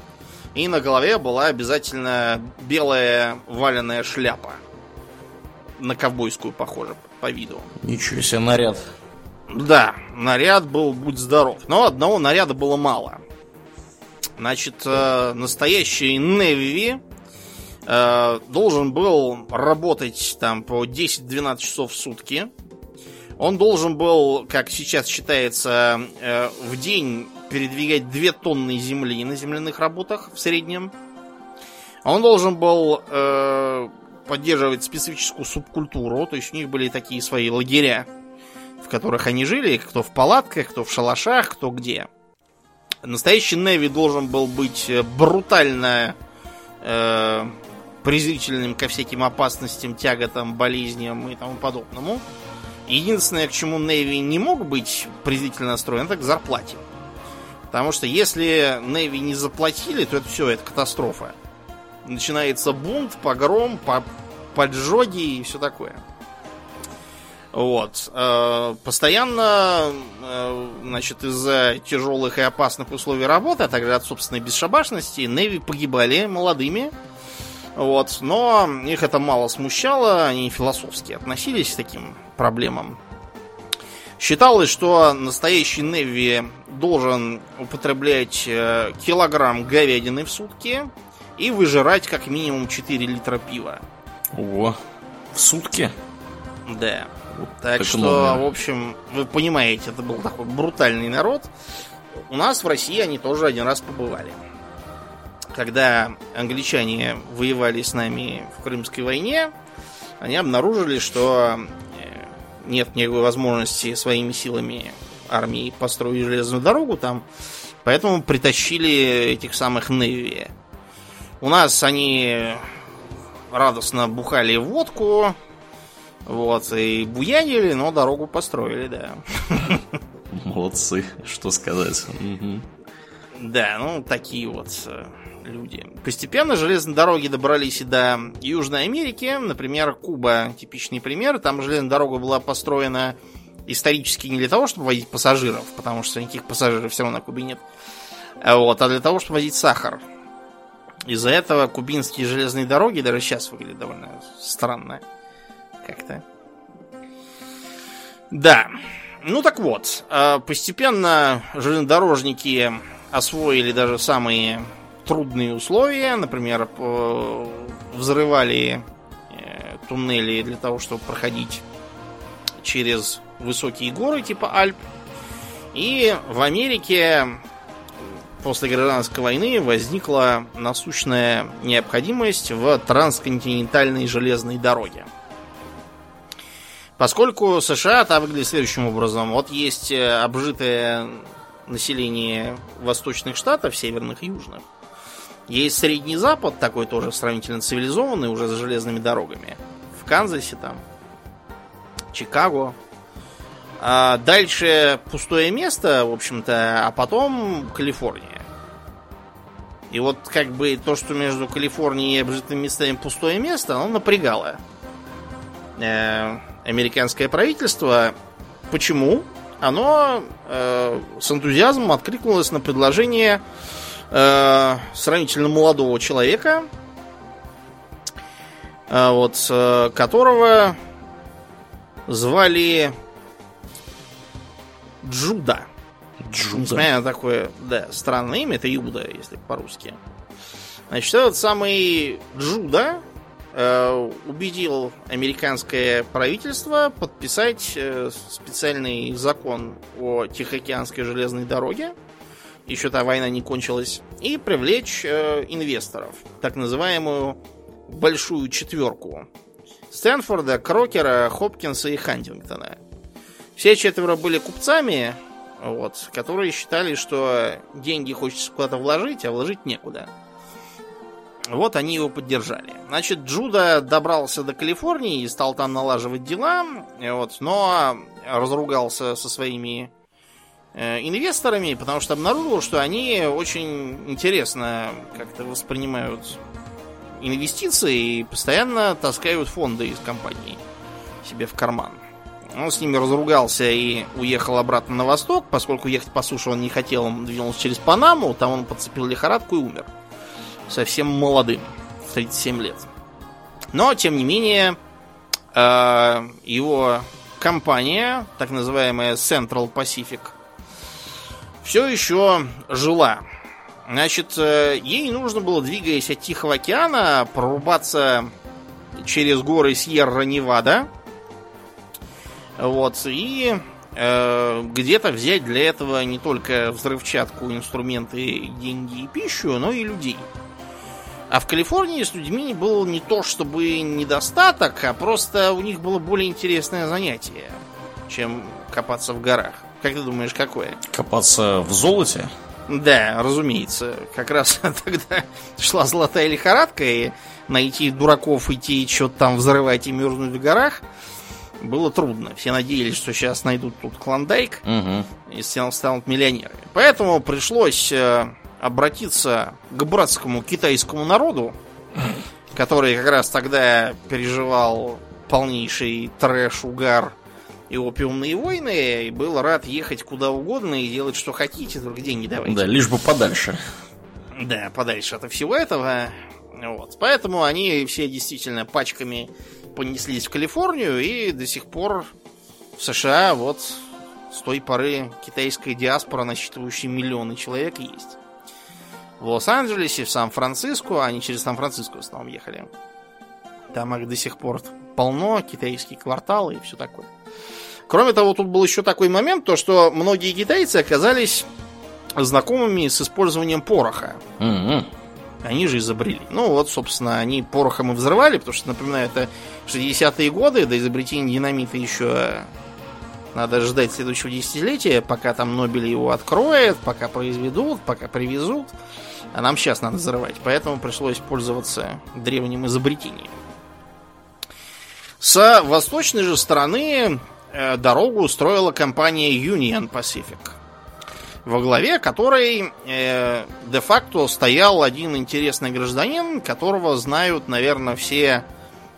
И на голове была обязательно белая валеная шляпа. На ковбойскую похоже по виду. Ничего себе наряд. Да, наряд был, будь здоров. Но одного наряда было мало. Значит, э, настоящий Неви Э, должен был работать там по 10-12 часов в сутки. Он должен был, как сейчас считается, э, в день передвигать 2 тонны земли на земляных работах в среднем. Он должен был э, поддерживать специфическую субкультуру, то есть у них были такие свои лагеря, в которых они жили, кто в палатках, кто в шалашах, кто где. Настоящий Неви должен был быть брутально презрительным ко всяким опасностям, тяготам, болезням и тому подобному. Единственное, к чему Неви не мог быть презрительно настроен, это к зарплате. Потому что если Неви не заплатили, то это все, это катастрофа. Начинается бунт, погром, поджоги и все такое. Вот. Э, постоянно, э, значит, из-за тяжелых и опасных условий работы, а также от собственной бесшабашности, Неви погибали молодыми, вот. Но их это мало смущало, они философски относились к таким проблемам. Считалось, что настоящий Неви должен употреблять э, килограмм говядины в сутки и выжирать как минимум 4 литра пива. О, в сутки? Да. Вот так что, много. в общем, вы понимаете, это был такой брутальный народ. У нас в России они тоже один раз побывали когда англичане воевали с нами в Крымской войне, они обнаружили, что э, нет никакой возможности своими силами армии построить железную дорогу там, поэтому притащили этих самых Неви. У нас они радостно бухали водку, вот, и буянили, но дорогу построили, да. <laughs> Молодцы, что сказать. Да, ну, такие вот э, люди. Постепенно железные дороги добрались и до Южной Америки. Например, Куба типичный пример. Там железная дорога была построена исторически не для того, чтобы возить пассажиров, потому что никаких пассажиров все равно на Кубе нет. А вот, а для того, чтобы возить сахар. Из-за этого кубинские железные дороги даже сейчас выглядят довольно странно. Как-то. Да. Ну так вот, а постепенно железнодорожники освоили даже самые трудные условия. Например, взрывали э, туннели для того, чтобы проходить через высокие горы типа Альп. И в Америке после гражданской войны возникла насущная необходимость в трансконтинентальной железной дороге. Поскольку США там выглядит следующим образом. Вот есть э, обжитое население восточных штатов, северных и южных. Есть Средний Запад, такой тоже сравнительно цивилизованный, уже с железными дорогами. В Канзасе там, Чикаго. А дальше пустое место, в общем-то, а потом Калифорния. И вот как бы то, что между Калифорнией и обжитыми местами пустое место, оно напрягало э, американское правительство. Почему? Оно э, с энтузиазмом откликнулось на предложение э, сравнительно молодого человека, э, вот, э, которого звали Джуда. Джуда. Несмотря на такое, да, странное имя, это Иуда, если по-русски. Значит, этот самый Джуда э, убедил американское правительство подписать э, специальный закон о Тихоокеанской железной дороге, еще та война не кончилась, и привлечь э, инвесторов, так называемую большую четверку. Стэнфорда, Крокера, Хопкинса и Хантингтона. Все четверо были купцами, вот, которые считали, что деньги хочется куда-то вложить, а вложить некуда. Вот они его поддержали. Значит, Джуда добрался до Калифорнии и стал там налаживать дела, вот, но разругался со своими инвесторами, потому что обнаружил, что они очень интересно как-то воспринимают инвестиции и постоянно таскают фонды из компании себе в карман. Он с ними разругался и уехал обратно на восток, поскольку ехать по суше он не хотел, он двинулся через Панаму, там он подцепил лихорадку и умер. Совсем молодым, в 37 лет. Но, тем не менее, э, его компания, так называемая Central Pacific, все еще жила. Значит, э, ей нужно было, двигаясь от Тихого океана, прорубаться через горы Сьерра-Невада, вот, и э, где-то взять для этого не только взрывчатку, инструменты, деньги и пищу, но и людей. А в Калифорнии с людьми было не то чтобы недостаток, а просто у них было более интересное занятие, чем копаться в горах. Как ты думаешь, какое? Копаться в золоте? Да, разумеется. Как раз <laughs> тогда шла золотая лихорадка, и найти дураков, идти что-то там взрывать и мерзнуть в горах было трудно. Все надеялись, что сейчас найдут тут клондайк Угу. и станут, миллионерами. Поэтому пришлось э, обратиться к братскому китайскому народу, который как раз тогда переживал полнейший трэш, угар и опиумные войны, и был рад ехать куда угодно и делать, что хотите, только деньги давайте. Да, лишь бы подальше. Да, подальше от всего этого. Вот. Поэтому они все действительно пачками понеслись в Калифорнию и до сих пор в США вот с той поры китайская диаспора, насчитывающая миллионы человек, есть. В Лос-Анджелесе, в Сан-Франциско, они через Сан-Франциско в основном ехали. Там их до сих пор полно, китайские кварталы и все такое. Кроме того, тут был еще такой момент, то что многие китайцы оказались знакомыми с использованием пороха. Мгм. Они же изобрели. Ну вот, собственно, они порохом и взрывали, потому что, напоминаю, это 60-е годы, до изобретения динамита еще надо ждать следующего десятилетия, пока там Нобель его откроет, пока произведут, пока привезут. А нам сейчас надо взрывать. Поэтому пришлось пользоваться древним изобретением. С восточной же стороны э, дорогу строила компания Union Pacific во главе которой э, де-факто стоял один интересный гражданин, которого знают, наверное, все,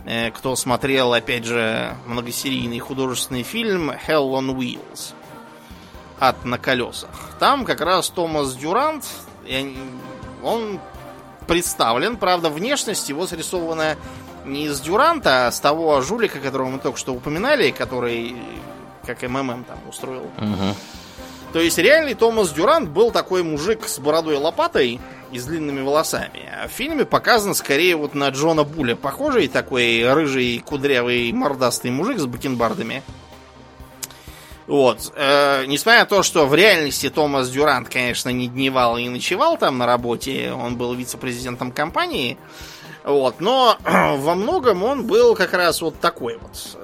э, кто смотрел, опять же, многосерийный художественный фильм Hell on Wheels. Ад на колесах. Там как раз Томас Дюрант, он представлен, правда, внешность его срисована не из Дюранта, а с того жулика, которого мы только что упоминали, который как МММ там устроил Мгм. то есть реальный Томас Дюрант был такой мужик с бородой и лопатой и с длинными волосами. А в фильме показан скорее вот на Джона Буля похожий такой рыжий, кудрявый, мордастый мужик с бакенбардами. Вот. Э, несмотря на то, что в реальности Томас Дюрант, конечно, не дневал и не ночевал там на работе, он был вице-президентом компании, вот, но <clears throat> во многом он был как раз вот такой вот.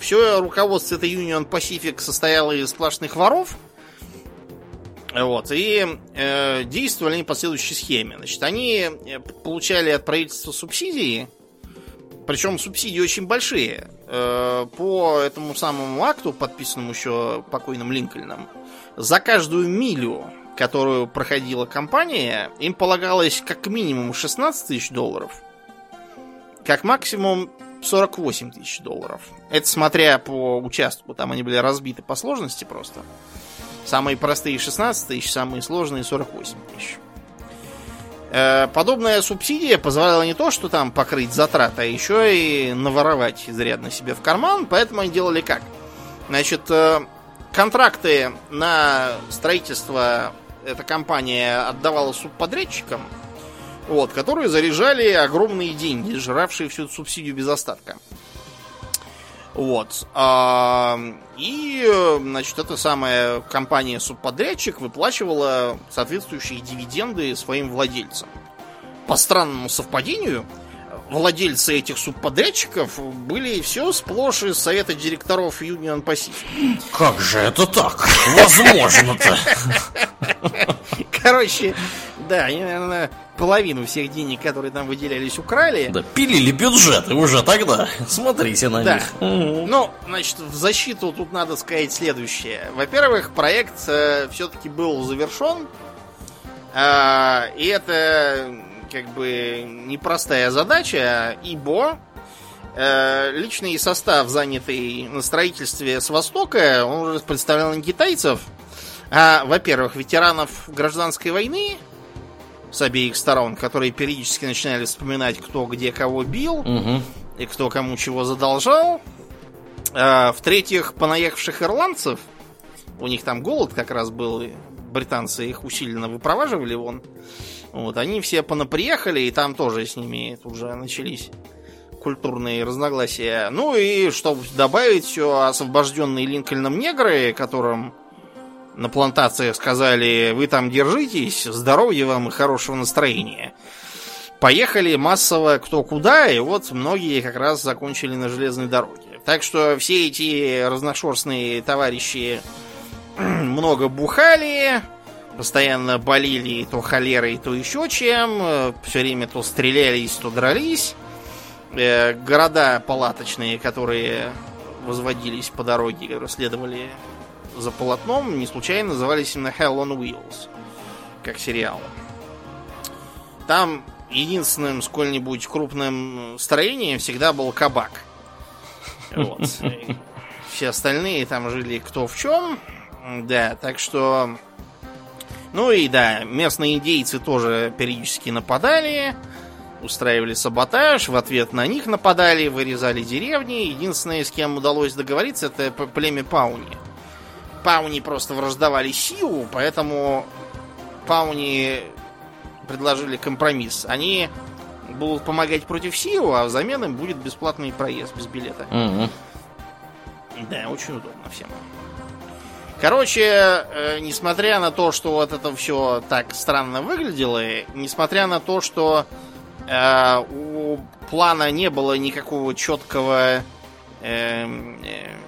все руководство этой Union Pacific состояло из сплошных воров, вот, и э, действовали они по следующей схеме. Значит, они э, получали от правительства субсидии, причем субсидии очень большие. Э, по этому самому акту, подписанному еще покойным Линкольном, за каждую милю, которую проходила компания, им полагалось как минимум 16 тысяч долларов, как максимум 48 тысяч долларов. Это смотря по участку, там они были разбиты по сложности просто. Самые простые 16 тысяч, самые сложные 48 тысяч. Э, подобная субсидия позволяла не то, что там покрыть затраты, а еще и наворовать изрядно себе в карман. Поэтому они делали как? Значит, э, контракты на строительство эта компания отдавала субподрядчикам, вот, которые заряжали огромные деньги, жравшие всю эту субсидию без остатка. Вот. А, и, значит, эта самая компания-субподрядчик выплачивала соответствующие дивиденды своим владельцам. По странному совпадению, владельцы этих субподрядчиков были все сплошь из совета директоров Union Pacific. Как же это так? Возможно-то. Короче, да, они, наверное, половину всех денег, которые там выделялись, украли. Да, пилили бюджеты уже тогда. Смотрите на Да. них. Ну, значит, в защиту тут надо сказать следующее. Во-первых, проект все-таки был завершен. А, и это как бы непростая задача, ибо э, личный состав, занятый на строительстве с Востока, он уже представлял не китайцев, а, во-первых, ветеранов гражданской войны с обеих сторон, которые периодически начинали вспоминать, кто где кого бил Мгм. и кто кому чего задолжал. А, В-третьих, понаехавших ирландцев, у них там голод как раз был, и британцы их усиленно выпроваживали вон. Вот, они все понаприехали, и там тоже с ними тут же начались культурные разногласия. Ну и, чтобы добавить все, освобожденные Линкольном негры, которым на плантациях сказали, вы там держитесь, здоровья вам и хорошего настроения. Поехали массово кто куда, и вот многие как раз закончили на железной дороге. Так что все эти разношерстные товарищи <clears throat> много бухали, постоянно болели то холерой, то еще чем, все время то стрелялись, то дрались. Э, Города палаточные, которые возводились по дороге, которые следовали за полотном, не случайно назывались именно Hell on Wheels, как сериал. Там единственным сколь-нибудь крупным строением всегда был кабак. Вот. <laughs> Все остальные там жили кто в чем. Да, так что... Ну и да, местные индейцы тоже периодически нападали, устраивали саботаж, в ответ на них нападали, вырезали деревни. Единственное, с кем удалось договориться, это племя Пауни. Пауни просто враждовали Сиу, поэтому Пауни предложили компромисс. Они будут помогать против Сиу, а взамен им будет бесплатный проезд без билета. Мгм. Да, очень удобно всем. Короче, э, несмотря на то, что вот это все так странно выглядело, несмотря на то, что э, у плана не было никакого четкого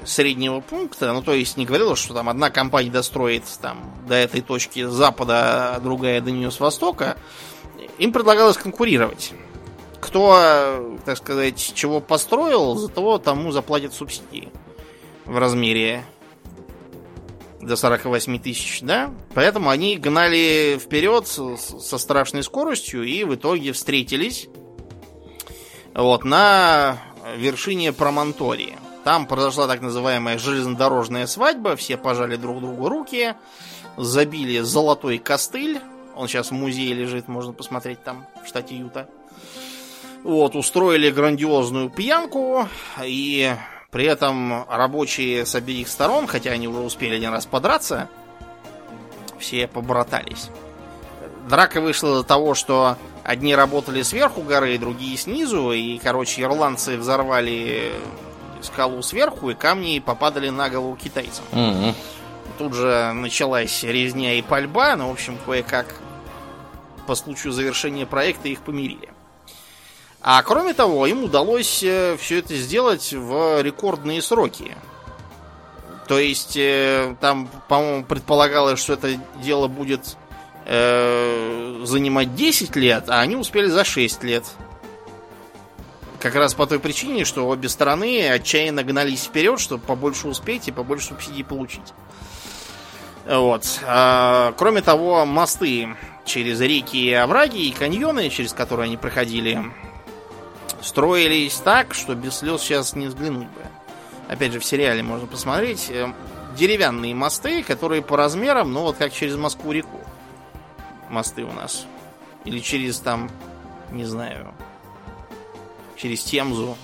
среднего пункта, ну то есть не говорилось, что там одна компания достроит там до этой точки с запада, а другая до нее с востока, им предлагалось конкурировать. Кто, э, так сказать, чего построил, за того тому заплатят субсидии в размере до 48 тысяч, да? Поэтому они гнали вперед со страшной скоростью и в итоге встретились вот на вершине Промонтории. Там произошла так называемая железнодорожная свадьба, все пожали друг другу руки, забили золотой костыль, он сейчас в музее лежит, можно посмотреть там в штате Юта. Вот, устроили грандиозную пьянку, и при этом рабочие с обеих сторон, хотя они уже успели один раз подраться, все побратались. Драка вышла до того, что одни работали сверху горы, другие снизу, и, короче, ирландцы взорвали скалу сверху, и камни попадали на голову китайцам. Мгм. Тут же началась резня и пальба, но, в общем, кое-как по случаю завершения проекта их помирили. А кроме того, им удалось все это сделать в рекордные сроки. То есть, э, там, по-моему, предполагалось, что это дело будет э, занимать 10 лет, а они успели за 6 лет. Как раз по той причине, что обе стороны отчаянно гнались вперед, чтобы побольше успеть и побольше субсидий получить. Вот. А, кроме того, мосты через реки и овраги и каньоны, через которые они проходили, строились так, что без слез сейчас не взглянуть бы. Опять же, в сериале можно посмотреть. э, Деревянные мосты, которые по размерам, ну вот как через Москву-реку. Мосты у нас Или через там, не знаю, через Темзу.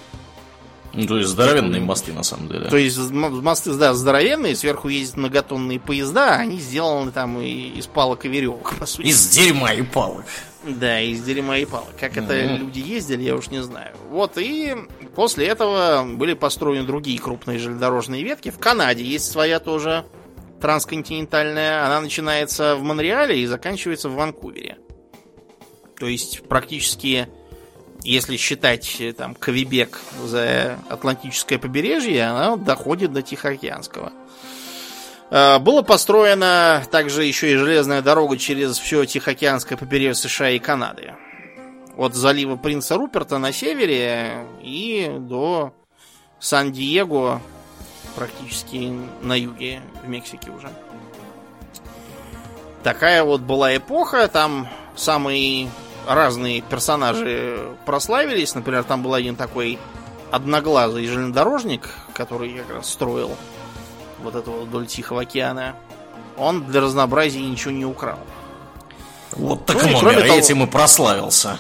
Ну, то есть здоровенные мосты, на самом деле. То есть мосты, да, здоровенные, сверху ездят многотонные поезда, они сделаны там и из палок и веревок, по сути. Из дерьма и палок. Да, из дерьма и палок. Как mm-hmm. это люди ездили, я уж не знаю. Вот, и после этого были построены другие крупные железнодорожные ветки. В Канаде есть своя тоже трансконтинентальная. Она начинается в Монреале и заканчивается в Ванкувере. То есть практически если считать э, там Квебек за Атлантическое побережье, она доходит до Тихоокеанского. Э, было построено также еще и железная дорога через все Тихоокеанское побережье США и Канады. От залива Принца Руперта на севере и до Сан-Диего практически на юге в Мексике уже. Такая вот была эпоха, там самый разные персонажи прославились. Например, там был один такой одноглазый железнодорожник, который как раз строил вот этого вдоль Тихого океана. Он для разнообразия ничего не украл. Вот так ну, номер, того... этим и прославился.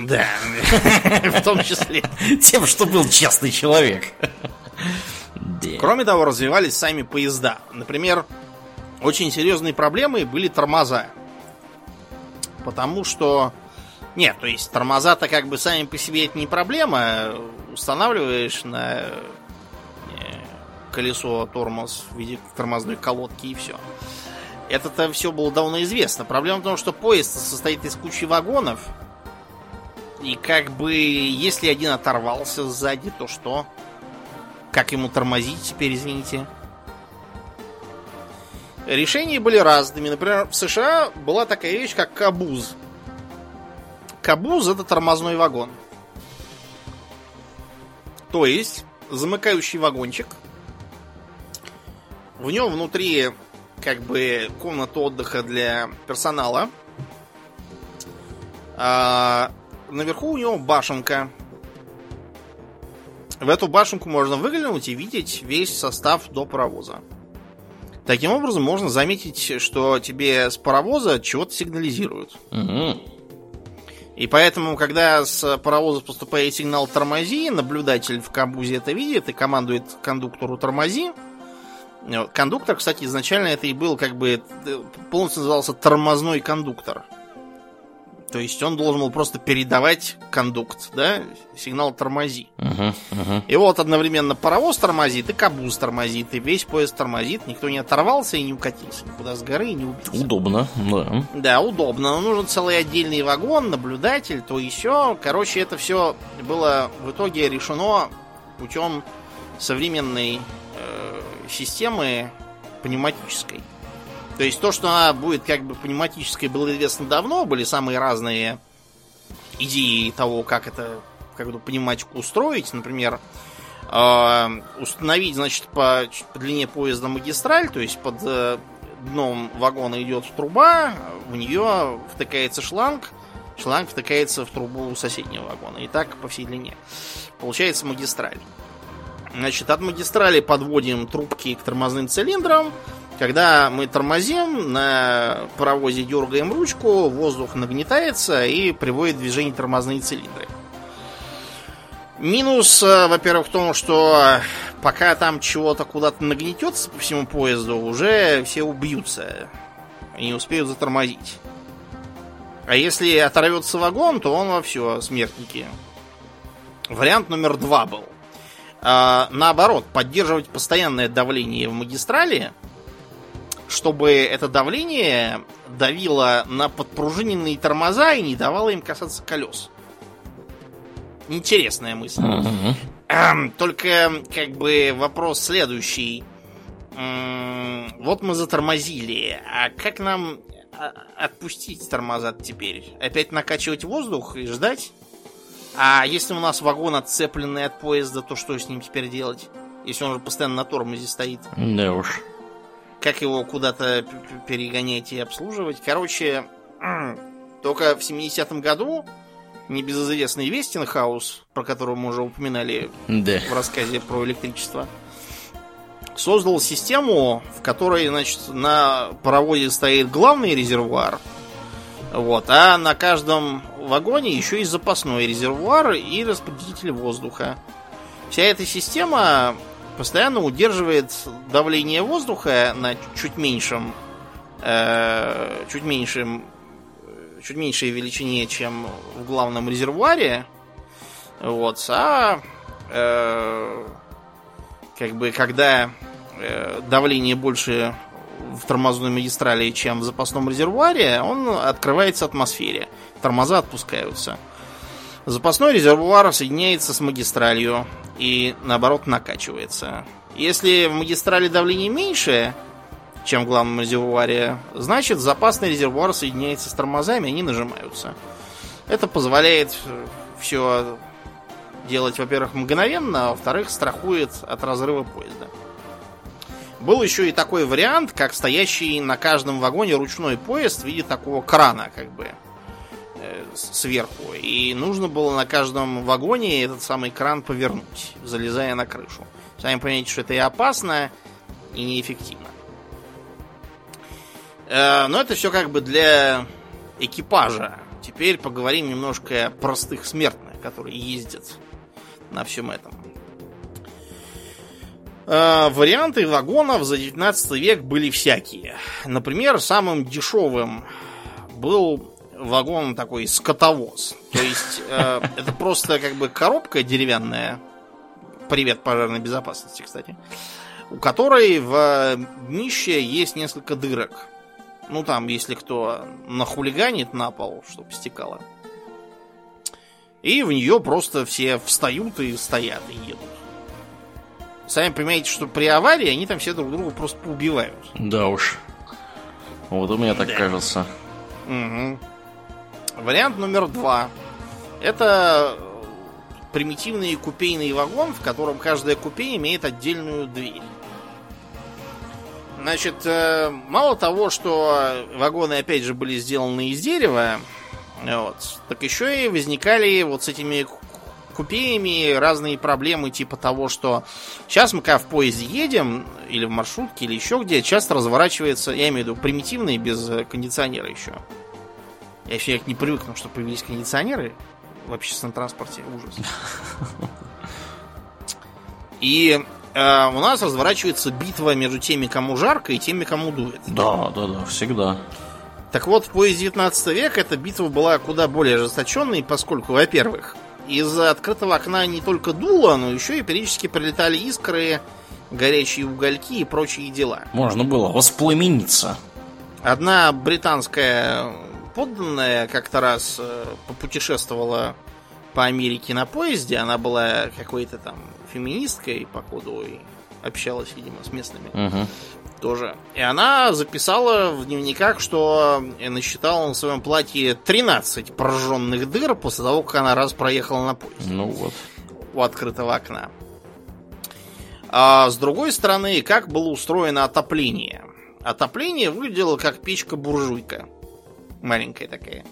Да, <laughs> в том числе. Тем, что был честный человек. Кроме того, развивались сами поезда. Например, очень серьезные проблемы были тормоза. Потому что нет, то есть тормоза-то как бы сами по себе это не проблема. Устанавливаешь на э, колесо тормоз в виде тормозной колодки и все. Это-то все было давно известно. Проблема в том, что поезд состоит из кучи вагонов. И как бы, если один оторвался сзади, то что? Как ему тормозить теперь, извините? Решения были разными. Например, в США была такая вещь, как кабуз. Кабуз это тормозной вагон. То есть, замыкающий вагончик. В нем внутри как бы комната отдыха для персонала. А наверху у него башенка. В эту башенку можно выглянуть и видеть весь состав до паровоза. Таким образом, можно заметить, что тебе с паровоза чего-то сигнализируют. Угу. И поэтому, когда с паровоза поступает сигнал «тормози», наблюдатель в камбузе это видит и командует кондуктору «тормози». Кондуктор, кстати, изначально это и был как бы э, полностью назывался тормозной кондуктор. То есть он должен был просто передавать кондукт, да, сигнал тормози. Uh-huh, uh-huh. И вот одновременно паровоз тормозит, и кабуз тормозит, и весь поезд тормозит. Никто не оторвался и не укатился никуда с горы и не убился. Удобно, да. Да, удобно. Но нужен целый отдельный вагон, наблюдатель, то еще. Короче, это все было в итоге решено путем современной э, системы пневматической. То есть то, что она будет как бы пневматической, было известно давно, были самые разные идеи того, как это, как эту пневматику устроить. Например, э, установить, значит, по, по длине поезда магистраль, то есть под э, дном вагона идет труба, в нее втыкается шланг, шланг втыкается в трубу соседнего вагона. И так по всей длине. Получается магистраль. Значит, от магистрали подводим трубки к тормозным цилиндрам, когда мы тормозим, на паровозе дергаем ручку, воздух нагнетается и приводит в движение тормозные цилиндры. Минус, э, во-первых, в том, что пока там чего-то куда-то нагнетется по всему поезду, уже все убьются и не успеют затормозить. А если оторвется вагон, то он во все, смертники. Вариант номер два был. А, наоборот, поддерживать постоянное давление в магистрали – чтобы это давление давило на подпружиненные тормоза и не давало им касаться колес. Интересная мысль. Uh-huh. Только как бы вопрос следующий. Вот мы затормозили, а как нам а, отпустить тормоза теперь? Опять накачивать воздух и ждать? А если у нас вагон отцепленный от поезда, то что с ним теперь делать? Если он же постоянно на тормозе стоит. Да уж как его куда-то перегонять и обслуживать. Короче, только в 70-м году небезызвестный Вестинхаус, про которого мы уже упоминали да. в рассказе про электричество, создал систему, в которой, значит, на паровозе стоит главный резервуар, Вот. А на каждом вагоне еще есть запасной резервуар и распределитель воздуха. Вся эта система постоянно удерживает давление воздуха на чуть меньшем, э, чуть меньшем, чуть меньшей величине, чем в главном резервуаре. Вот. А э, как бы когда э, давление больше в тормозной магистрали, чем в запасном резервуаре, он открывается атмосфере. Тормоза отпускаются. Запасной резервуар соединяется с магистралью и наоборот накачивается. Если в магистрали давление меньше, чем в главном резервуаре, значит запасный резервуар соединяется с тормозами, они нажимаются. Это позволяет все делать, во-первых, мгновенно, а во-вторых, страхует от разрыва поезда. Был еще и такой вариант, как стоящий на каждом вагоне ручной поезд в виде такого крана, как бы сверху. И нужно было на каждом вагоне этот самый кран повернуть, залезая на крышу. Сами понимаете, что это и опасно, и неэффективно. Э, но это все как бы для экипажа. Теперь поговорим немножко о простых смертных, которые ездят на всем этом. Э, варианты вагонов за 19 век были всякие. Например, самым дешевым был вагон такой скотовоз. То есть э, <laughs> это просто как бы коробка деревянная. Привет пожарной безопасности, кстати. У которой в днище есть несколько дырок. Ну там, если кто нахулиганит на пол, чтобы стекало. И в нее просто все встают и стоят и едут. Сами понимаете, что при аварии они там все друг друга просто поубивают. Да уж. Вот у меня так да. кажется. Угу. Вариант номер два. Это примитивный купейный вагон, в котором каждая купе имеет отдельную дверь. Значит, э, мало того, что вагоны, опять же, были сделаны из дерева, вот, так еще и возникали вот с этими купеями разные проблемы, типа того, что сейчас мы когда в поезде едем, или в маршрутке, или еще где, часто разворачивается, я имею в виду, примитивные, без кондиционера еще. Я еще не привыкну, что появились кондиционеры в общественном транспорте. Ужас. И э, у нас разворачивается битва между теми, кому жарко, и теми, кому дует. Да, да, да, всегда. Так вот, в поезде 19 века эта битва была куда более ожесточенной, поскольку, во-первых, из открытого окна не только дуло, но еще и периодически прилетали искры, горячие угольки и прочие дела. Можно было воспламениться. Одна британская подданная как-то раз э, попутешествовала по Америке на поезде. Она была какой-то там феминисткой, походу, и общалась, видимо, с местными. Угу тоже. И она записала в дневниках, что насчитала на своем платье 13 прожженных дыр после того, как она раз проехала на поезд. Ну вот. У открытого окна. А с другой стороны, как было устроено отопление? Отопление выглядело как печка-буржуйка. Маленькая такая.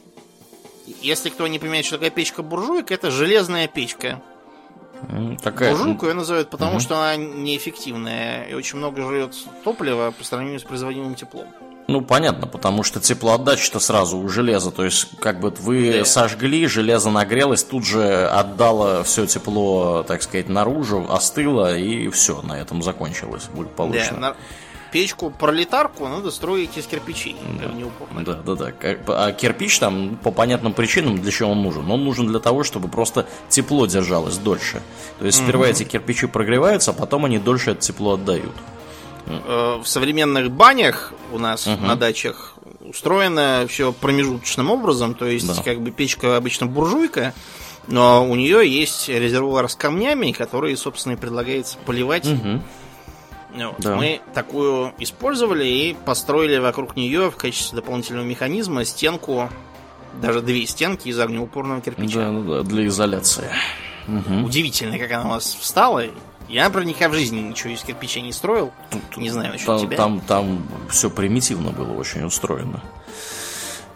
Если кто не понимает, что такое печка-буржуйка, это железная печка Такая... Буржуйку ее называют, потому угу. что она неэффективная и очень много жрет топлива по сравнению с производимым теплом. Ну, понятно, потому что теплоотдача-то сразу у железа. То есть, как бы вы да. сожгли, железо нагрелось, тут же отдало все тепло, так сказать, наружу, остыло, и все, на этом закончилось будет получено. Да, печку-пролетарку надо строить из кирпичей. Да, да, да, да. А кирпич там по понятным причинам для чего он нужен? Он нужен для того, чтобы просто тепло держалось дольше. То есть сперва угу. эти кирпичи прогреваются, а потом они дольше это тепло отдают. Э, в современных банях у нас угу. на дачах устроено все промежуточным образом, то есть да. как бы печка обычно буржуйка, но у нее есть резервуар с камнями, которые, собственно, и предлагается поливать. Угу. Да. Мы такую использовали и построили вокруг нее в качестве дополнительного механизма стенку, даже две стенки из огнеупорного кирпича. Да, да, для изоляции. Угу. Удивительно, как она у нас встала. Я, например, никогда в жизни ничего из кирпича не строил. Тут, не знаю насчет там, тебя. Там, там все примитивно было очень устроено.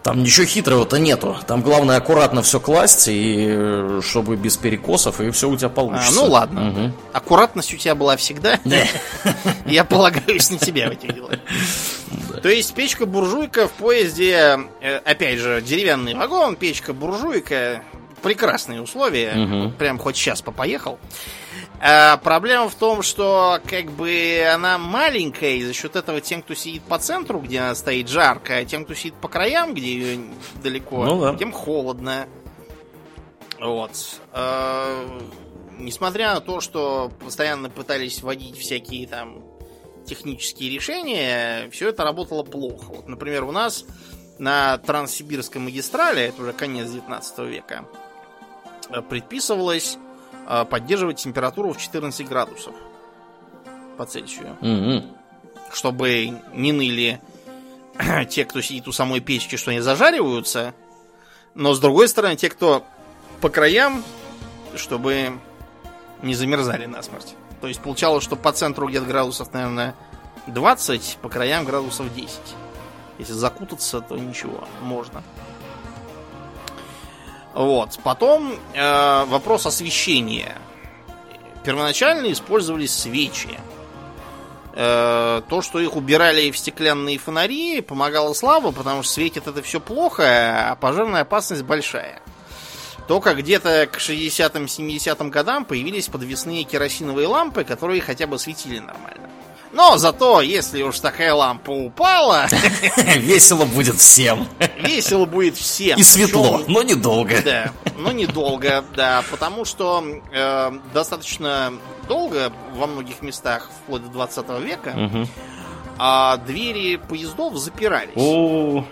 Там ничего хитрого-то нету. Там главное аккуратно все класть, и э, чтобы без перекосов, и все у тебя А, получится. ну ладно. Мгм. Аккуратность у тебя была всегда. <laughs> Я полагаюсь на тебя в этих делах. То есть печка-буржуйка в поезде, э, опять же, деревянный вагон, печка-буржуйка, прекрасные условия. Прям хоть сейчас поехал. А проблема в том, что как бы она маленькая, и за счет этого тем, кто сидит по центру, где она стоит, жарко, а тем, кто сидит по краям, где ее далеко, Ну да. тем холодно. Вот. А, Несмотря на то, что постоянно пытались вводить всякие там технические решения, все это работало плохо. Вот, например, у нас на Транссибирской магистрали, это уже конец 19 века, э, предписывалось поддерживать температуру в 14 градусов по Цельсию, Мгм. чтобы не ныли <clears throat> те, кто сидит у самой печки, что они зажариваются, но с другой стороны, те, кто по краям, чтобы не замерзали насмерть. То есть получалось, что по центру где-то градусов, наверное, 20, по краям градусов 10. Если закутаться, то ничего, можно. Вот. Потом э, вопрос освещения. Первоначально использовались свечи. Э, то, что их убирали в стеклянные фонари, помогало слабо, потому что светит это все плохо, а пожарная опасность большая. Только где-то к 60-м, 70-м годам появились подвесные керосиновые лампы, которые хотя бы светили нормально. Но зато, если уж такая лампа упала, <laughs> Весело будет всем. весело будет всем. И светло, но недолго. Да, но недолго, да, потому что э, достаточно долго во многих местах, вплоть до 20 века, а двери поездов запирались. О,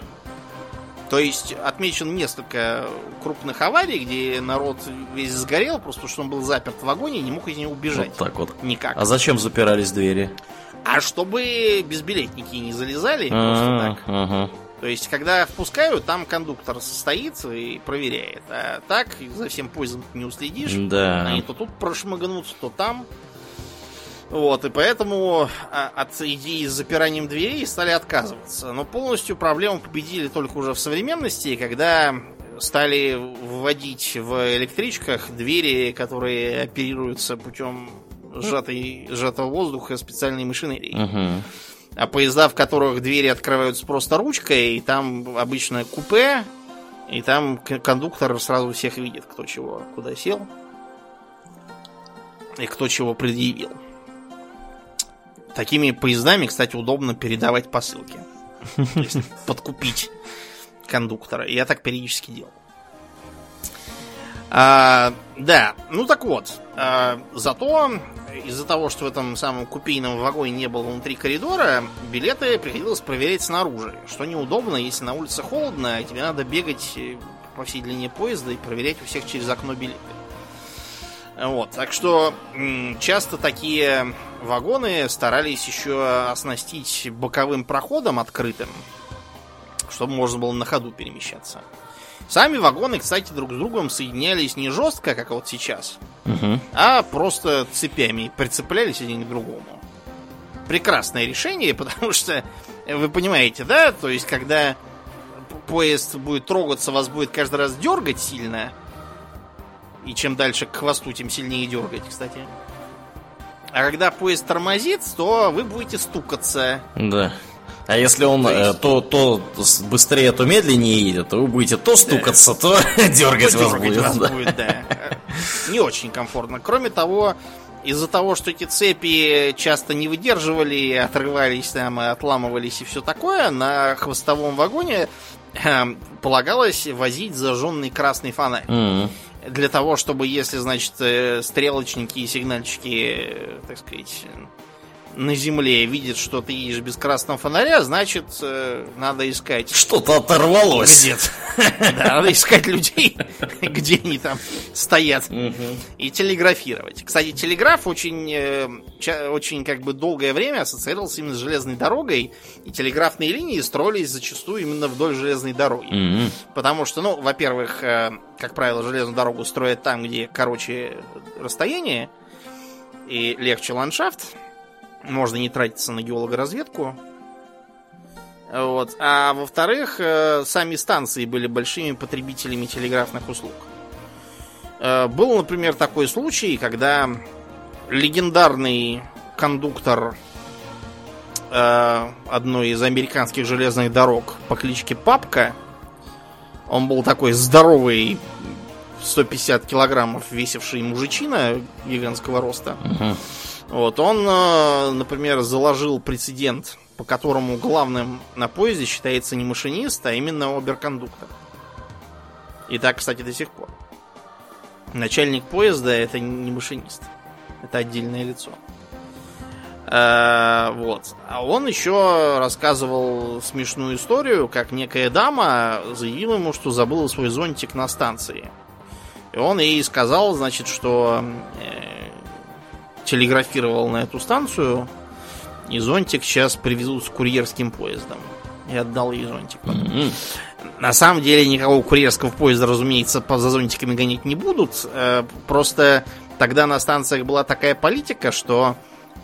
То есть отмечено несколько крупных аварий, где народ весь сгорел, просто потому что он был заперт в вагоне и не мог из него убежать. вот так вот. Никак. А зачем запирались двери? А чтобы безбилетники не залезали просто А, так. ага. То есть, когда впускают, там кондуктор состоит и проверяет. А так за всем поездом не уследишь. Да. Они то тут прошмыгнут, то там. Вот, и поэтому а, от идеи с запиранием дверей стали отказываться. Но полностью проблему победили только уже в современности, когда стали вводить в электричках двери, которые оперируются путем сжатой, сжатого воздуха специальной машинерии. Мгм. А поезда, в которых двери открываются просто ручкой, и там обычно купе, и там кондуктор сразу всех видит, кто чего, куда сел, и кто чего предъявил. Такими поездами, кстати, удобно передавать посылки. Подкупить кондуктора. Я так периодически делал. А, да, ну так вот. а, зато из-за того, что в этом самом купейном вагоне не было внутри коридора, билеты приходилось проверять снаружи. Что неудобно, если на улице холодно, и тебе надо бегать э, по всей длине поезда и проверять у всех через окно билеты. Вот, так что часто такие вагоны старались еще оснастить боковым проходом открытым, чтобы можно было на ходу перемещаться. Сами вагоны, кстати, друг с другом соединялись не жестко, как вот сейчас, Мгм. а просто цепями прицеплялись один к другому. Прекрасное решение, <laughs> потому что, вы понимаете, да, то есть, когда поезд будет трогаться, вас будет каждый раз дергать сильно, и чем дальше к хвосту, тем сильнее дергать, кстати. А когда поезд тормозит, то вы будете стукаться. Да. А если он То э, то, то быстрее, то медленнее едет, то вы будете то стукаться, то <laughs> дергать вас Дергать будет. вас да. будет, да. Не очень комфортно. Кроме того, из-за того, что эти цепи часто не выдерживали, отрывались там, и отламывались и все такое, на хвостовом вагоне э, полагалось возить зажженный красный фонарь. Мгм. Для того, чтобы, если, значит, э, стрелочники и сигнальщики, э, так сказать, на земле видят, что ты едешь без красного фонаря, значит, э, надо искать Что-то оторвалось. где-то. <laughs> Да, надо искать людей, <laughs> где они там стоят, и телеграфировать. Кстати, телеграф очень, э, очень как бы долгое время ассоциировался именно с железной дорогой, и телеграфные линии строились зачастую именно вдоль железной дороги. Потому что, ну, во-первых, э, как правило, железную дорогу строят там, где короче расстояние и легче ландшафт. Можно не тратиться на геологоразведку. Вот. А во-вторых, э, сами станции были большими потребителями телеграфных услуг. Э, был, например, такой случай, когда легендарный кондуктор э, одной из американских железных дорог по кличке Папка, он был такой здоровый, 150 килограммов весивший мужичина гигантского роста. Угу. Вот, он, э, например, заложил прецедент, по которому главным на поезде считается не машинист, а именно оберкондуктор. И так, кстати, до сих пор. Начальник поезда это не машинист. Это отдельное лицо. Э, вот. А он еще рассказывал смешную историю, как некая дама заявила ему, что забыла свой зонтик на станции. И он ей сказал, значит, что э, телеграфировал на эту станцию, и зонтик сейчас привезут с курьерским поездом. И отдал ей зонтик. Мгм. На самом деле никакого курьерского поезда, разумеется, за зонтиками гонять не будут. Э, Просто тогда на станциях была такая политика, что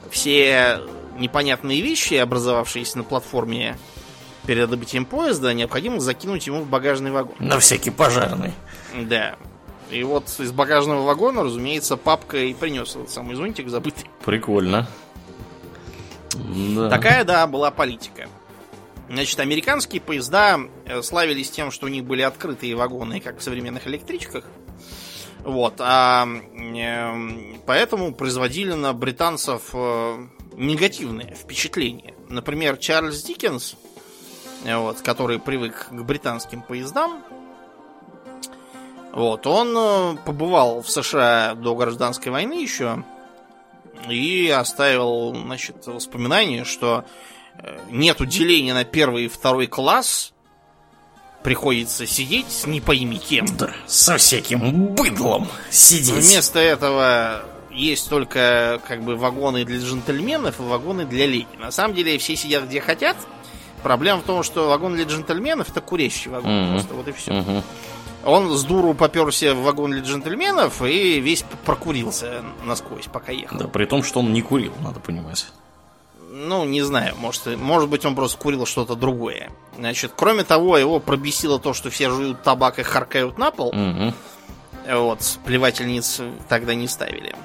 все непонятные вещи, образовавшиеся на платформе перед отбытием поезда, необходимо закинуть ему в багажный вагон. На всякий пожарный. Да. И вот из багажного вагона, разумеется, папка и принес этот самый зонтик забытый. Прикольно. Да. Такая, да, была политика. Значит, американские поезда э, славились тем, что у них были открытые вагоны, как в современных электричках. Вот, а эм, поэтому производили на британцев э, негативные впечатления. Например, Чарльз Диккенс, э, вот, который привык к британским поездам, вот, он э, побывал в США до гражданской войны еще и оставил, значит, воспоминание, что э, нету деления на первый и второй класс, приходится сидеть с не пойми кем. Да, со всяким быдлом сидеть. Вместо этого есть только как бы вагоны для джентльменов и вагоны для леди. На самом деле все сидят где хотят. Проблема в том, что вагон для джентльменов это курящий вагон. Мгм. Просто вот и все. Мгм. Он с дуру поперся в вагон для джентльменов и весь прокурился насквозь, пока ехал. Да, при том, что он не курил, надо понимать. Ну, не знаю, может, может быть, он просто курил что-то другое. Значит, кроме того, его пробесило то, что все жуют табак и харкают на пол. Мгм. Вот, плевательниц тогда не ставили.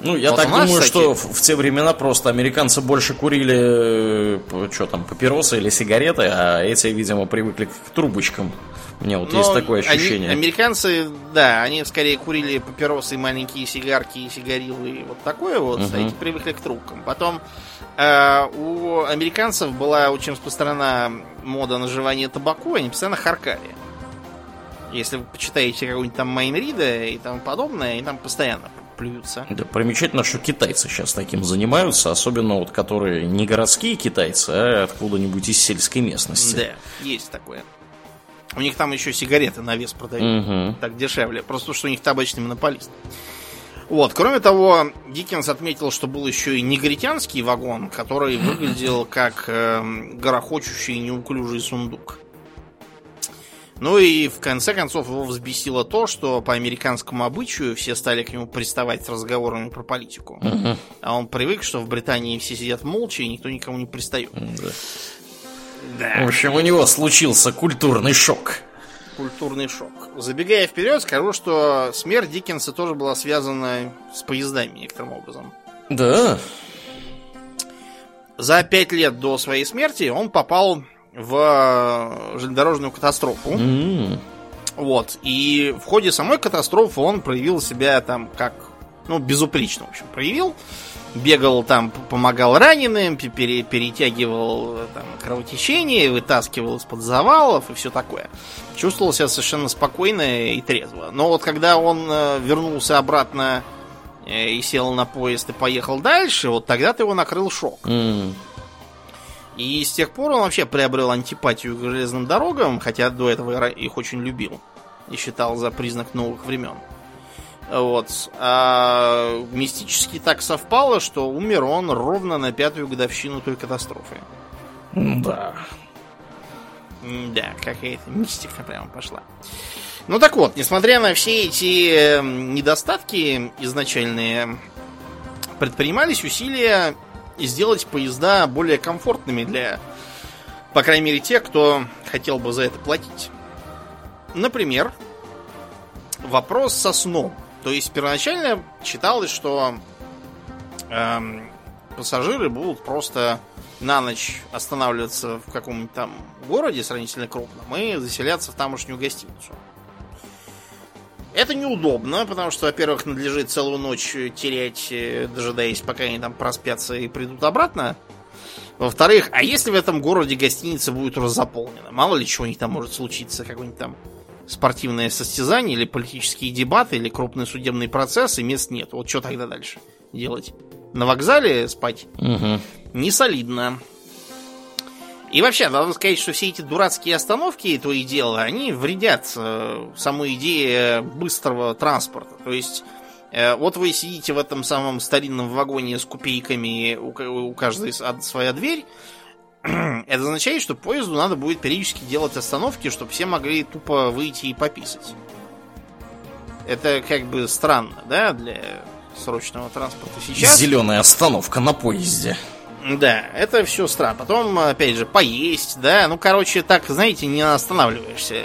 Ну, я Вот так нас, думаю, кстати- что в, в те времена просто американцы больше курили, что там, папиросы или сигареты, а эти, видимо, привыкли к трубочкам. Мне вот есть Но такое они- ощущение. американцы, да, они скорее курили папиросы, маленькие сигарки сигарилы, и вот такое вот, а Мгм. эти привыкли к трубкам. Потом э, у американцев была очень распространена мода на жевание табаку, они постоянно харкали. Если вы почитаете какого-нибудь там Майнрида и тому подобное, они там постоянно плюются. Да, примечательно, что китайцы сейчас таким занимаются, особенно вот которые не городские китайцы, а откуда-нибудь из сельской местности. Да, есть такое. У них там еще сигареты на вес продают. Мгм. так дешевле. Просто что у них табачный монополист. Вот, кроме того, Диккенс отметил, что был еще и негритянский вагон, который выглядел как эм, горохочущий неуклюжий сундук. Ну и в конце концов его взбесило то, что по американскому обычаю все стали к нему приставать с разговорами про политику. Мгм. А он привык, что в Британии все сидят молча и никто никому не пристает. Да. Да. В общем, у него случился культурный шок. культурный шок. Забегая вперед, скажу, что смерть Диккенса тоже была связана с поездами некоторым образом. Да. За пять лет до своей смерти он попал в э, железнодорожную катастрофу. М. Вот. И в ходе самой катастрофы он проявил себя там как, ну, безупречно, в общем, проявил. Бегал там, помогал раненым, пе- пере- перетягивал э, там, кровотечение, вытаскивал из-под завалов и все такое. Чувствовал себя совершенно спокойно и трезво. Но вот когда он э, вернулся обратно и сел на поезд и поехал дальше, вот тогда-то его накрыл шок. М. И с тех пор он вообще приобрел антипатию к железным дорогам, хотя до этого их очень любил и считал за признак новых времен. Вот. А мистически так совпало, что умер он ровно на пятую годовщину той катастрофы. Да. Да, какая-то мистика прямо пошла. Ну так вот, несмотря на все эти э, недостатки изначальные, предпринимались усилия сделать поезда более комфортными для По крайней мере, те, кто хотел бы за это платить. Например, вопрос со сном. То есть первоначально считалось, что эм, пассажиры будут просто на ночь останавливаться в каком-нибудь там городе сравнительно крупном и заселяться в тамошнюю гостиницу. Это неудобно, потому что, во-первых, надлежит целую ночь терять, э, дожидаясь, пока они там проспятся и придут обратно. Во-вторых, а если в этом городе гостиница будет уже заполнена? Мало ли чего у них там может случиться, какое-нибудь там спортивное состязание или политические дебаты, или крупный судебный процесс, и мест нет. Вот что тогда дальше делать? На вокзале спать? Угу. Не солидно. И вообще, надо сказать, что все эти дурацкие остановки, то и дело, они вредят э, самой идее быстрого транспорта. То есть, э, вот вы сидите в этом самом старинном вагоне с купейками, у, у каждой своя дверь. <clears throat> Это означает, что поезду надо будет периодически делать остановки, чтобы все могли тупо выйти и пописать. Это как бы странно, да, для срочного транспорта сейчас. Зеленая остановка на поезде. Да, это все странно. Потом, опять же, поесть, да. Ну, короче, так, знаете, не останавливаешься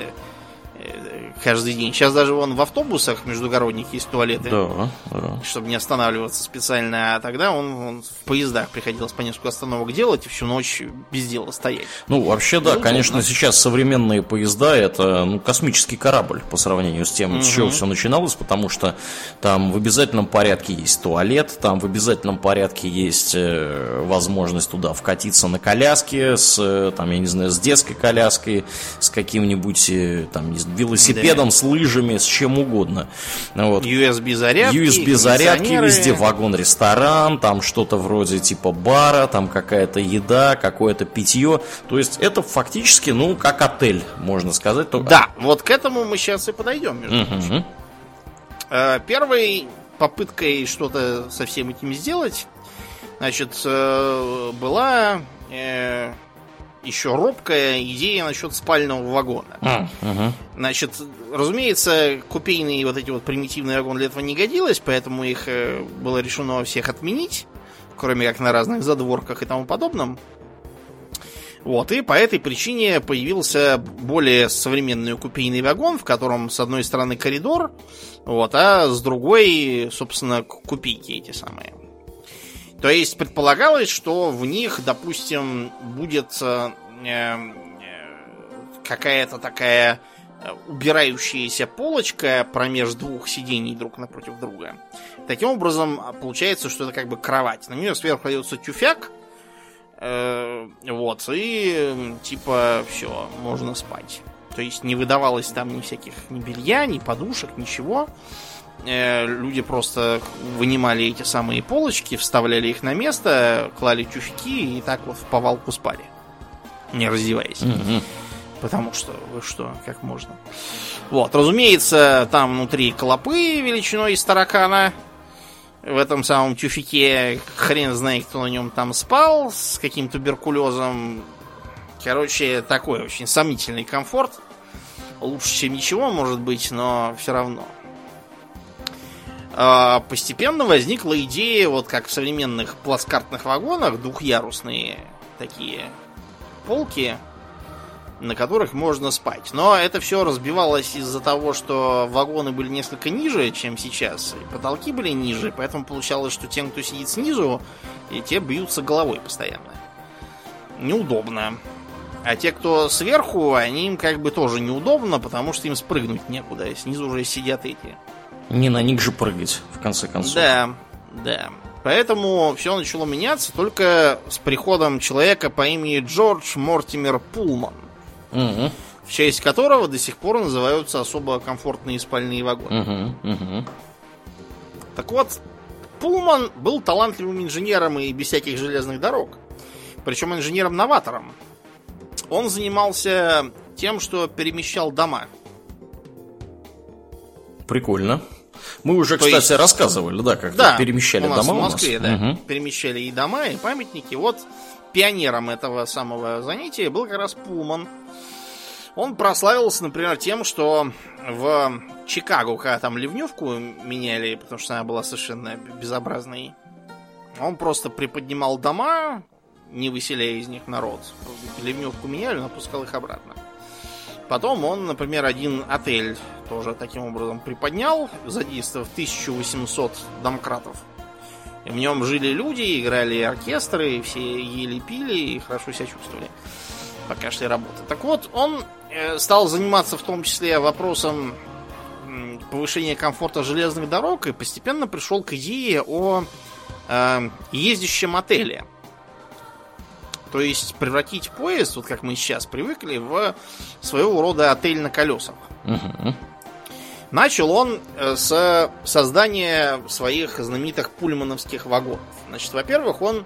каждый день. Сейчас даже вон в автобусах междугородних есть туалеты. Да, да. Чтобы не останавливаться специально. А тогда он, он в поездах приходилось по несколько остановок делать и всю ночь без дела стоять. Ну, вообще, да, ну, конечно, сейчас современные поезда это ну, космический корабль по сравнению с тем, угу. с чего все начиналось, потому что там в обязательном порядке есть туалет, там в обязательном порядке есть э, возможность туда вкатиться на коляске, с, э, там, я не знаю, с детской коляской, с каким-нибудь э, там, велосипедом велосипедом, с лыжами, с чем угодно. Вот. USB-зарядки. USB-зарядки везде, вагон-ресторан, там что-то вроде типа бара, там какая-то еда, какое-то питье. То есть это фактически, ну, как отель, можно сказать. Только... Да, вот к этому мы сейчас и подойдем, между прочим. Э, первой попыткой что-то со всем этим сделать, значит, э, была э, еще робкая идея насчет спального вагона. А, угу. Значит, разумеется, купейные вот эти вот примитивные вагоны для этого не годилось, поэтому их э, было решено всех отменить, кроме как на разных задворках и тому подобном. Вот, и по этой причине появился более современный купейный вагон, в котором с одной стороны коридор, вот, а с другой, собственно, купейки эти самые. То есть предполагалось, что в них, допустим, будет э, э, какая-то такая э, убирающаяся полочка промеж двух сидений друг напротив друга. Таким образом, получается, что это как бы кровать. На нее сверху кладется тюфяк, э, вот, и типа все, можно спать. То есть не выдавалось там ни всяких ни белья, ни подушек, ничего. Люди просто вынимали эти самые полочки, вставляли их на место, клали тюфяки и так вот в повалку спали. Не раздеваясь. Угу. Потому что, вы что, как можно? Вот, разумеется, там внутри клопы величиной из таракана. В этом самом тюфике хрен знает, кто на нем там спал, с каким туберкулезом. Короче, такой очень сомнительный комфорт. Лучше, чем ничего, может быть, но все равно. А, постепенно возникла идея, вот как в современных плацкартных вагонах, двухъярусные такие полки, на которых можно спать. Но это все разбивалось из-за того, что вагоны были несколько ниже, чем сейчас, и потолки были ниже, поэтому получалось, что тем, кто сидит снизу, и те бьются головой постоянно. Неудобно. А те, кто сверху, они им как бы тоже неудобно, потому что им спрыгнуть некуда. Снизу уже сидят эти. Не на них же прыгать, в конце концов. Да, да. Поэтому все начало меняться только с приходом человека по имени Джордж Мортимер Пулман. Угу. В честь которого до сих пор называются особо комфортные спальные вагоны. Угу, угу. Так вот, Пулман был талантливым инженером и без всяких железных дорог. Причем инженером-новатором. Он занимался тем, что перемещал дома. Прикольно. Мы уже, То кстати, есть... рассказывали, да, как да, перемещали у нас дома в Москве, у нас. да, угу. перемещали и дома, и памятники. Вот пионером этого самого занятия был как раз Пулман. Он прославился, например, тем, что в Чикаго, когда там ливневку меняли, потому что она была совершенно безобразной, он просто приподнимал дома, не выселяя из них народ. Ливневку меняли, но пускал их обратно. Потом он, например, один отель тоже таким образом приподнял, задействовав 1800 домкратов. И в нем жили люди, играли оркестры, все ели, пили и хорошо себя чувствовали, пока шли работы. Так вот, он э, стал заниматься в том числе вопросом повышения комфорта железных дорог и постепенно пришел к идее о э, ездящем отеле. То есть превратить поезд, вот как мы сейчас привыкли, в своего рода отель на колесах. Угу. Начал он э, с создания своих знаменитых пульмановских вагонов. Значит, во-первых, он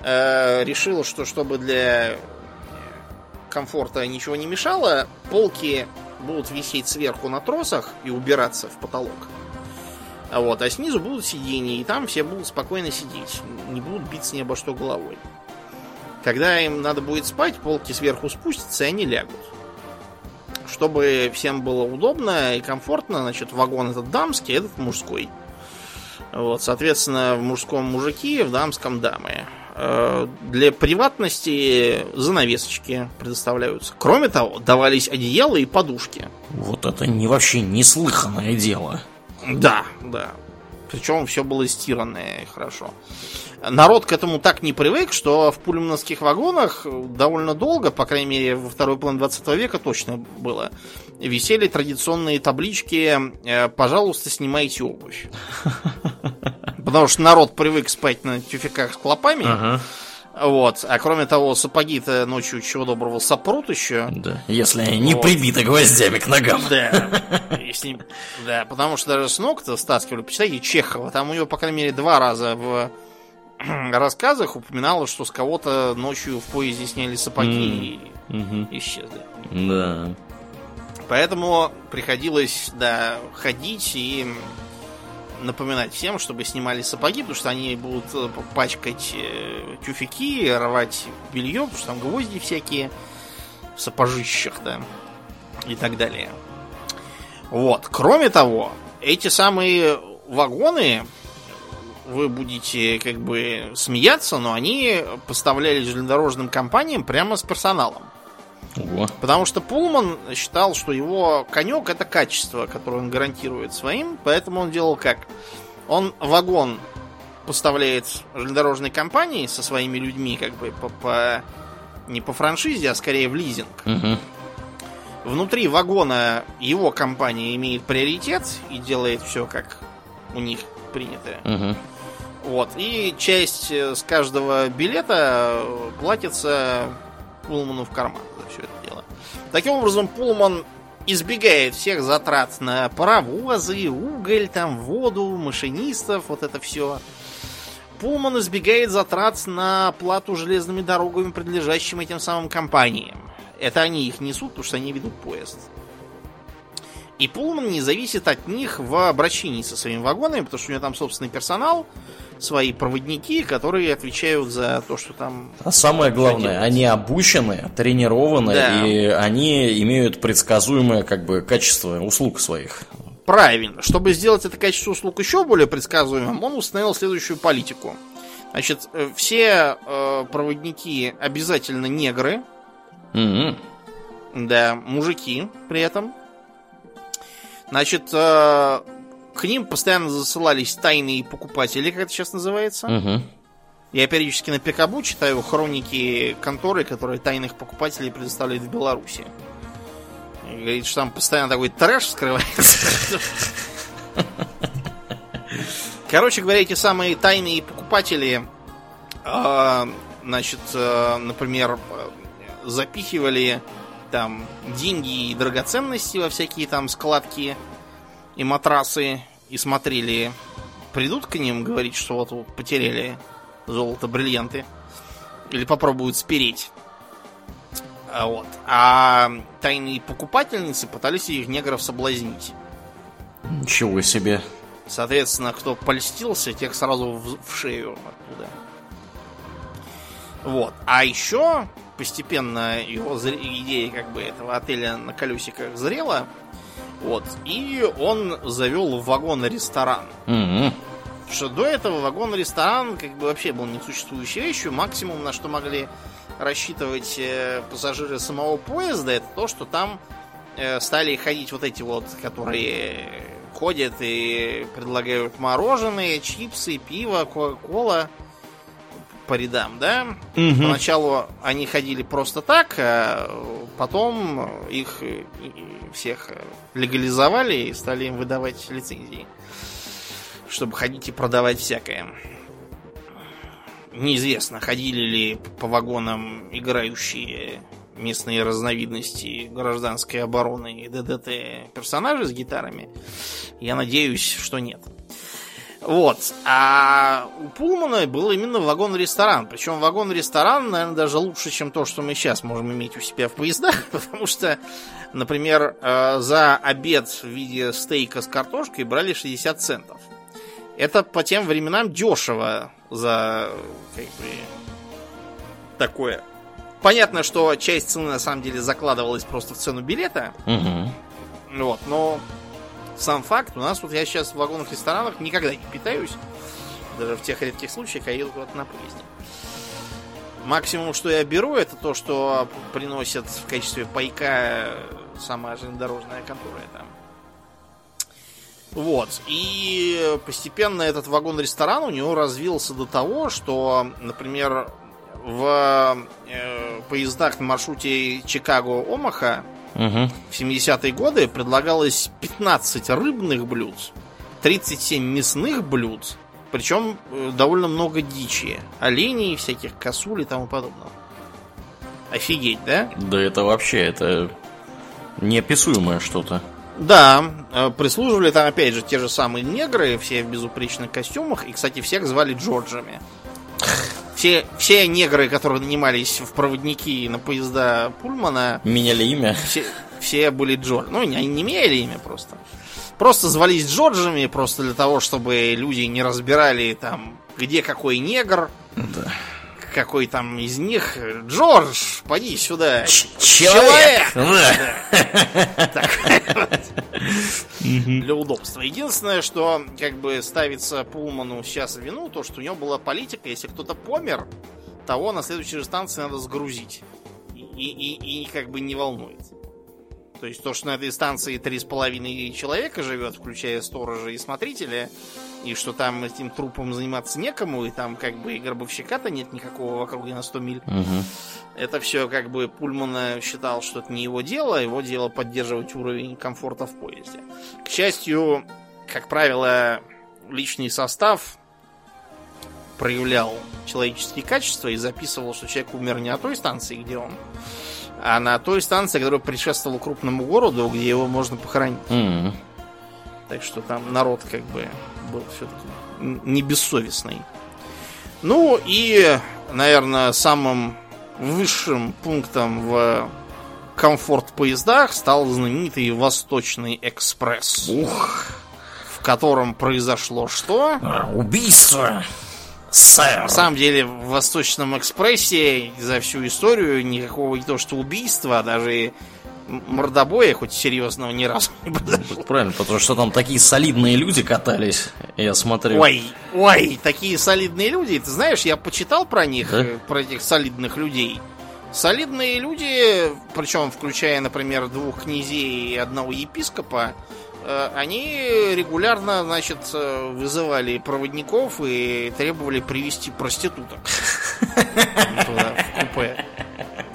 э, решил, что чтобы для комфорта ничего не мешало, полки будут висеть сверху на тросах и убираться в потолок. А вот, а снизу будут сиденья, и там все будут спокойно сидеть, не будут биться ни обо что головой. Когда им надо будет спать, полки сверху спустятся, и они лягут. Чтобы всем было удобно и комфортно, значит, вагон этот дамский, этот мужской. Вот, соответственно, в мужском мужики, в дамском дамы. Э, для приватности занавесочки предоставляются. Кроме того, давались одеяла и подушки. Вот это не вообще неслыханное дело. Да, да. Причем все было стиранное хорошо. Народ к этому так не привык, что в пульмановских вагонах довольно долго, по крайней мере, во второй половине 20 века точно было, висели традиционные таблички э, «Пожалуйста, снимайте обувь». <laughs> Потому что народ привык спать на тюфяках с клопами. Ага. Вот. А кроме того, сапоги-то ночью чего доброго сопрут еще. Да. Если они не вот. прибиты гвоздями к ногам. Да. <laughs> Если... Да, потому что даже с ног-то стаскивали. Почитайте Чехова. Там у него, по крайней мере, два раза в <clears throat> рассказах упоминалось, что с кого-то ночью в поезде сняли сапоги mm. и исчезли. Да. Поэтому приходилось, да, ходить и напоминать всем, чтобы снимали сапоги, потому что они будут э, пачкать э, тюфяки, рвать белье, потому что там гвозди всякие в сапожищах, да, и так далее. Вот. Кроме того, эти самые вагоны, вы будете как бы смеяться, но они поставлялись железнодорожным компаниям прямо с персоналом. Ого. Потому что Пулман считал, что его конек это качество, которое он гарантирует своим, поэтому он делал как? Он вагон поставляет железнодорожной компании со своими людьми, как бы по, по не по франшизе, а скорее в лизинг. Угу. Внутри вагона его компания имеет приоритет и делает все как у них принято. Угу. Вот. И часть э, с каждого билета платится Пулману в карман за все это дело. Таким образом, Пулман избегает всех затрат на паровозы, уголь, там, воду, машинистов, вот это все. Пулман избегает затрат на плату железными дорогами, принадлежащим этим самым компаниям. Это они их несут, потому что они ведут поезд. И Пулман не зависит от них в обращении со своими вагонами, потому что у него там собственный персонал, свои проводники, которые отвечают за то, что там... А самое главное, они обучены, тренированы, да. и они имеют предсказуемое как бы качество услуг своих. Правильно. Чтобы сделать это качество услуг еще более предсказуемым, он установил следующую политику. Значит, э, все э, проводники обязательно негры. Mm-hmm. Да, мужики при этом. Значит, э, к ним постоянно засылались тайные покупатели, как это сейчас называется. Угу. Я периодически на Пикабу читаю хроники конторы, которые тайных покупателей предоставляют в Беларуси. И говорит, что там постоянно такой трэш скрывается. Короче говоря, эти самые тайные покупатели, а, значит, э, например, запихивали там деньги и драгоценности во всякие там складки и матрасы и смотрели, придут к ним говорить, что вот, вот потеряли золото, бриллианты, или попробуют спереть. А, вот. А тайные покупательницы пытались их негров соблазнить. Ничего себе. Соответственно, кто польстился, тех сразу в, в шею оттуда. Вот. А еще постепенно его идея как бы этого отеля на колесиках зрела. Вот. И он завел вагон-ресторан. Mm-hmm. Потому что до этого вагон-ресторан как бы вообще был несуществующей вещью. Максимум, на что могли рассчитывать э, пассажиры самого поезда, это то, что там э, стали ходить вот эти вот, которые ходят и предлагают мороженое, чипсы, пиво, кока-кола по рядам, да? Мгм. Поначалу они ходили просто так, а потом их э, всех э, легализовали и стали им выдавать лицензии, чтобы ходить и продавать всякое. Неизвестно, ходили ли по вагонам играющие местные разновидности гражданской обороны и ДДТ персонажи с гитарами. Я надеюсь, что нет. Вот. А у Пулмана был именно вагон-ресторан. Причем вагон-ресторан, наверное, даже лучше, чем то, что мы сейчас можем иметь у себя в поездах. <laughs> Потому что, например, э, за обед в виде стейка с картошкой брали 60 центов. Это по тем временам дешево за как бы, такое. Понятно, что часть цены на самом деле закладывалась просто в цену билета. Мгм. Вот, но сам факт, у нас вот я сейчас в вагонных ресторанах никогда не питаюсь. Даже в тех редких случаях, я еду куда-то на поезде. Максимум, что я беру, это то, что приносят в качестве пайка сама железнодорожная контора там. Вот. И постепенно этот вагон-ресторан у него развился до того, что, например, в э, поездах на маршруте Чикаго-Омаха В 70-е годы предлагалось 15 рыбных блюд, 37 мясных блюд, причем э, довольно много дичи, оленей, всяких косуль и тому подобного. Офигеть, да? Да это вообще, это неописуемое что-то. Да, э, прислуживали там опять же те же самые негры, все в безупречных костюмах, и, кстати, всех звали Джорджами. Все, все негры, которые нанимались в проводники на поезда Пульмана, Меняли имя. все, все были Джордж. Ну, они не имели имя просто. Просто звались Джорджами, просто для того, чтобы люди не разбирали там, где какой негр, Да. Какой там из них. Джордж, поди сюда. Человек! <laughs> Для удобства. Единственное, что как бы ставится Пулману сейчас в вину, то, что у него была политика, если кто-то помер, того на следующей же станции надо сгрузить. И, и, и- и как бы не волнует. То есть то, что на этой станции три с половиной человека живет, включая сторожа и смотрителя, и что там этим трупом заниматься некому, и там как бы и гробовщика-то нет никакого в округе на 100 миль. Мгм. Это все как бы Пульман считал, что это не его дело, его дело поддерживать уровень комфорта в поезде. К счастью, как правило, личный состав проявлял человеческие качества и записывал, что человек умер не на той станции, где он, а на той станции, которая предшествовала крупному городу, где его можно похоронить. Мгм. Так что там народ как бы был все-таки не бессовестный. Ну и, наверное, самым высшим пунктом в комфорт поездах стал знаменитый Восточный экспресс. Ух, В котором произошло что? а, убийство, сэр. На самом деле в Восточном экспрессе за всю историю никакого не то что убийства, а даже мордобоя, хоть серьезного, ни разу не произошло. Правильно, потому что там такие солидные люди катались, я смотрю. Ой, ой, такие солидные люди. Ты знаешь, я почитал про них, Да? э, про этих солидных людей. Солидные люди, причем включая, например, двух князей и одного епископа, э, они регулярно, значит, э, вызывали проводников и требовали привести проституток <laughs> в купе.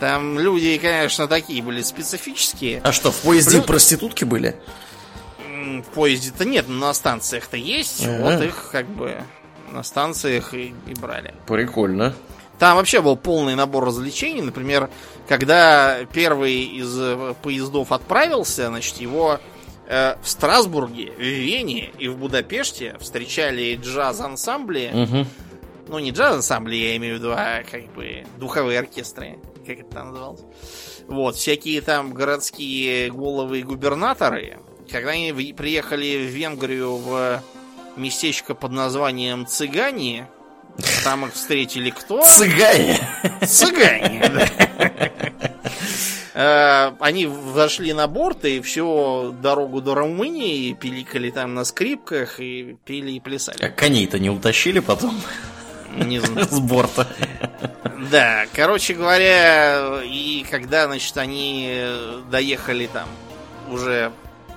Там люди, конечно, такие были специфические. А что, в поезде Плюс- проститутки были? В поезде-то нет, но на станциях-то есть. Ага. Вот их как бы на станциях и, и брали. Прикольно. Там вообще был полный набор развлечений. Например, когда первый из э, поездов отправился, значит, его э, в Страсбурге, в Вене и в Будапеште встречали джаз-ансамбли. Мгм. Ну, не джаз-ансамбли, я имею в виду, а как бы духовые оркестры. Как это там называлось? Вот, всякие там городские головы и губернаторы. Когда они приехали в Венгрию в местечко под названием Цыгане, там их встретили кто? Цыгане. Цыгане, да. Э, они зашли на борт и всю дорогу до Румынии пиликали там на скрипках и пили и плясали. А коней-то не утащили потом? Не знаю. <laughs> С борта. Да, короче говоря, и когда, значит, они доехали там уже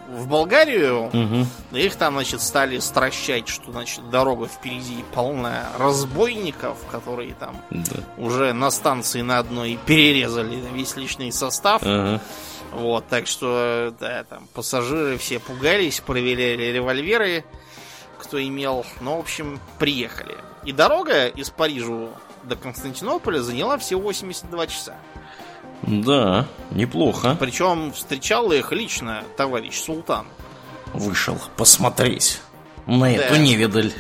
в Болгарию, Угу. их там, значит, стали стращать, что, значит, дорога впереди полная разбойников, которые там Да. уже на станции на одной перерезали весь личный состав. Ага. Вот, так что, да, там пассажиры все пугались, проверяли револьверы, кто имел. Ну, в общем, приехали. И дорога из Парижа до Константинополя заняла всего 82 часа. Да, неплохо. Причем встречал их лично товарищ Султан. Вышел посмотреть на Да. эту невидаль.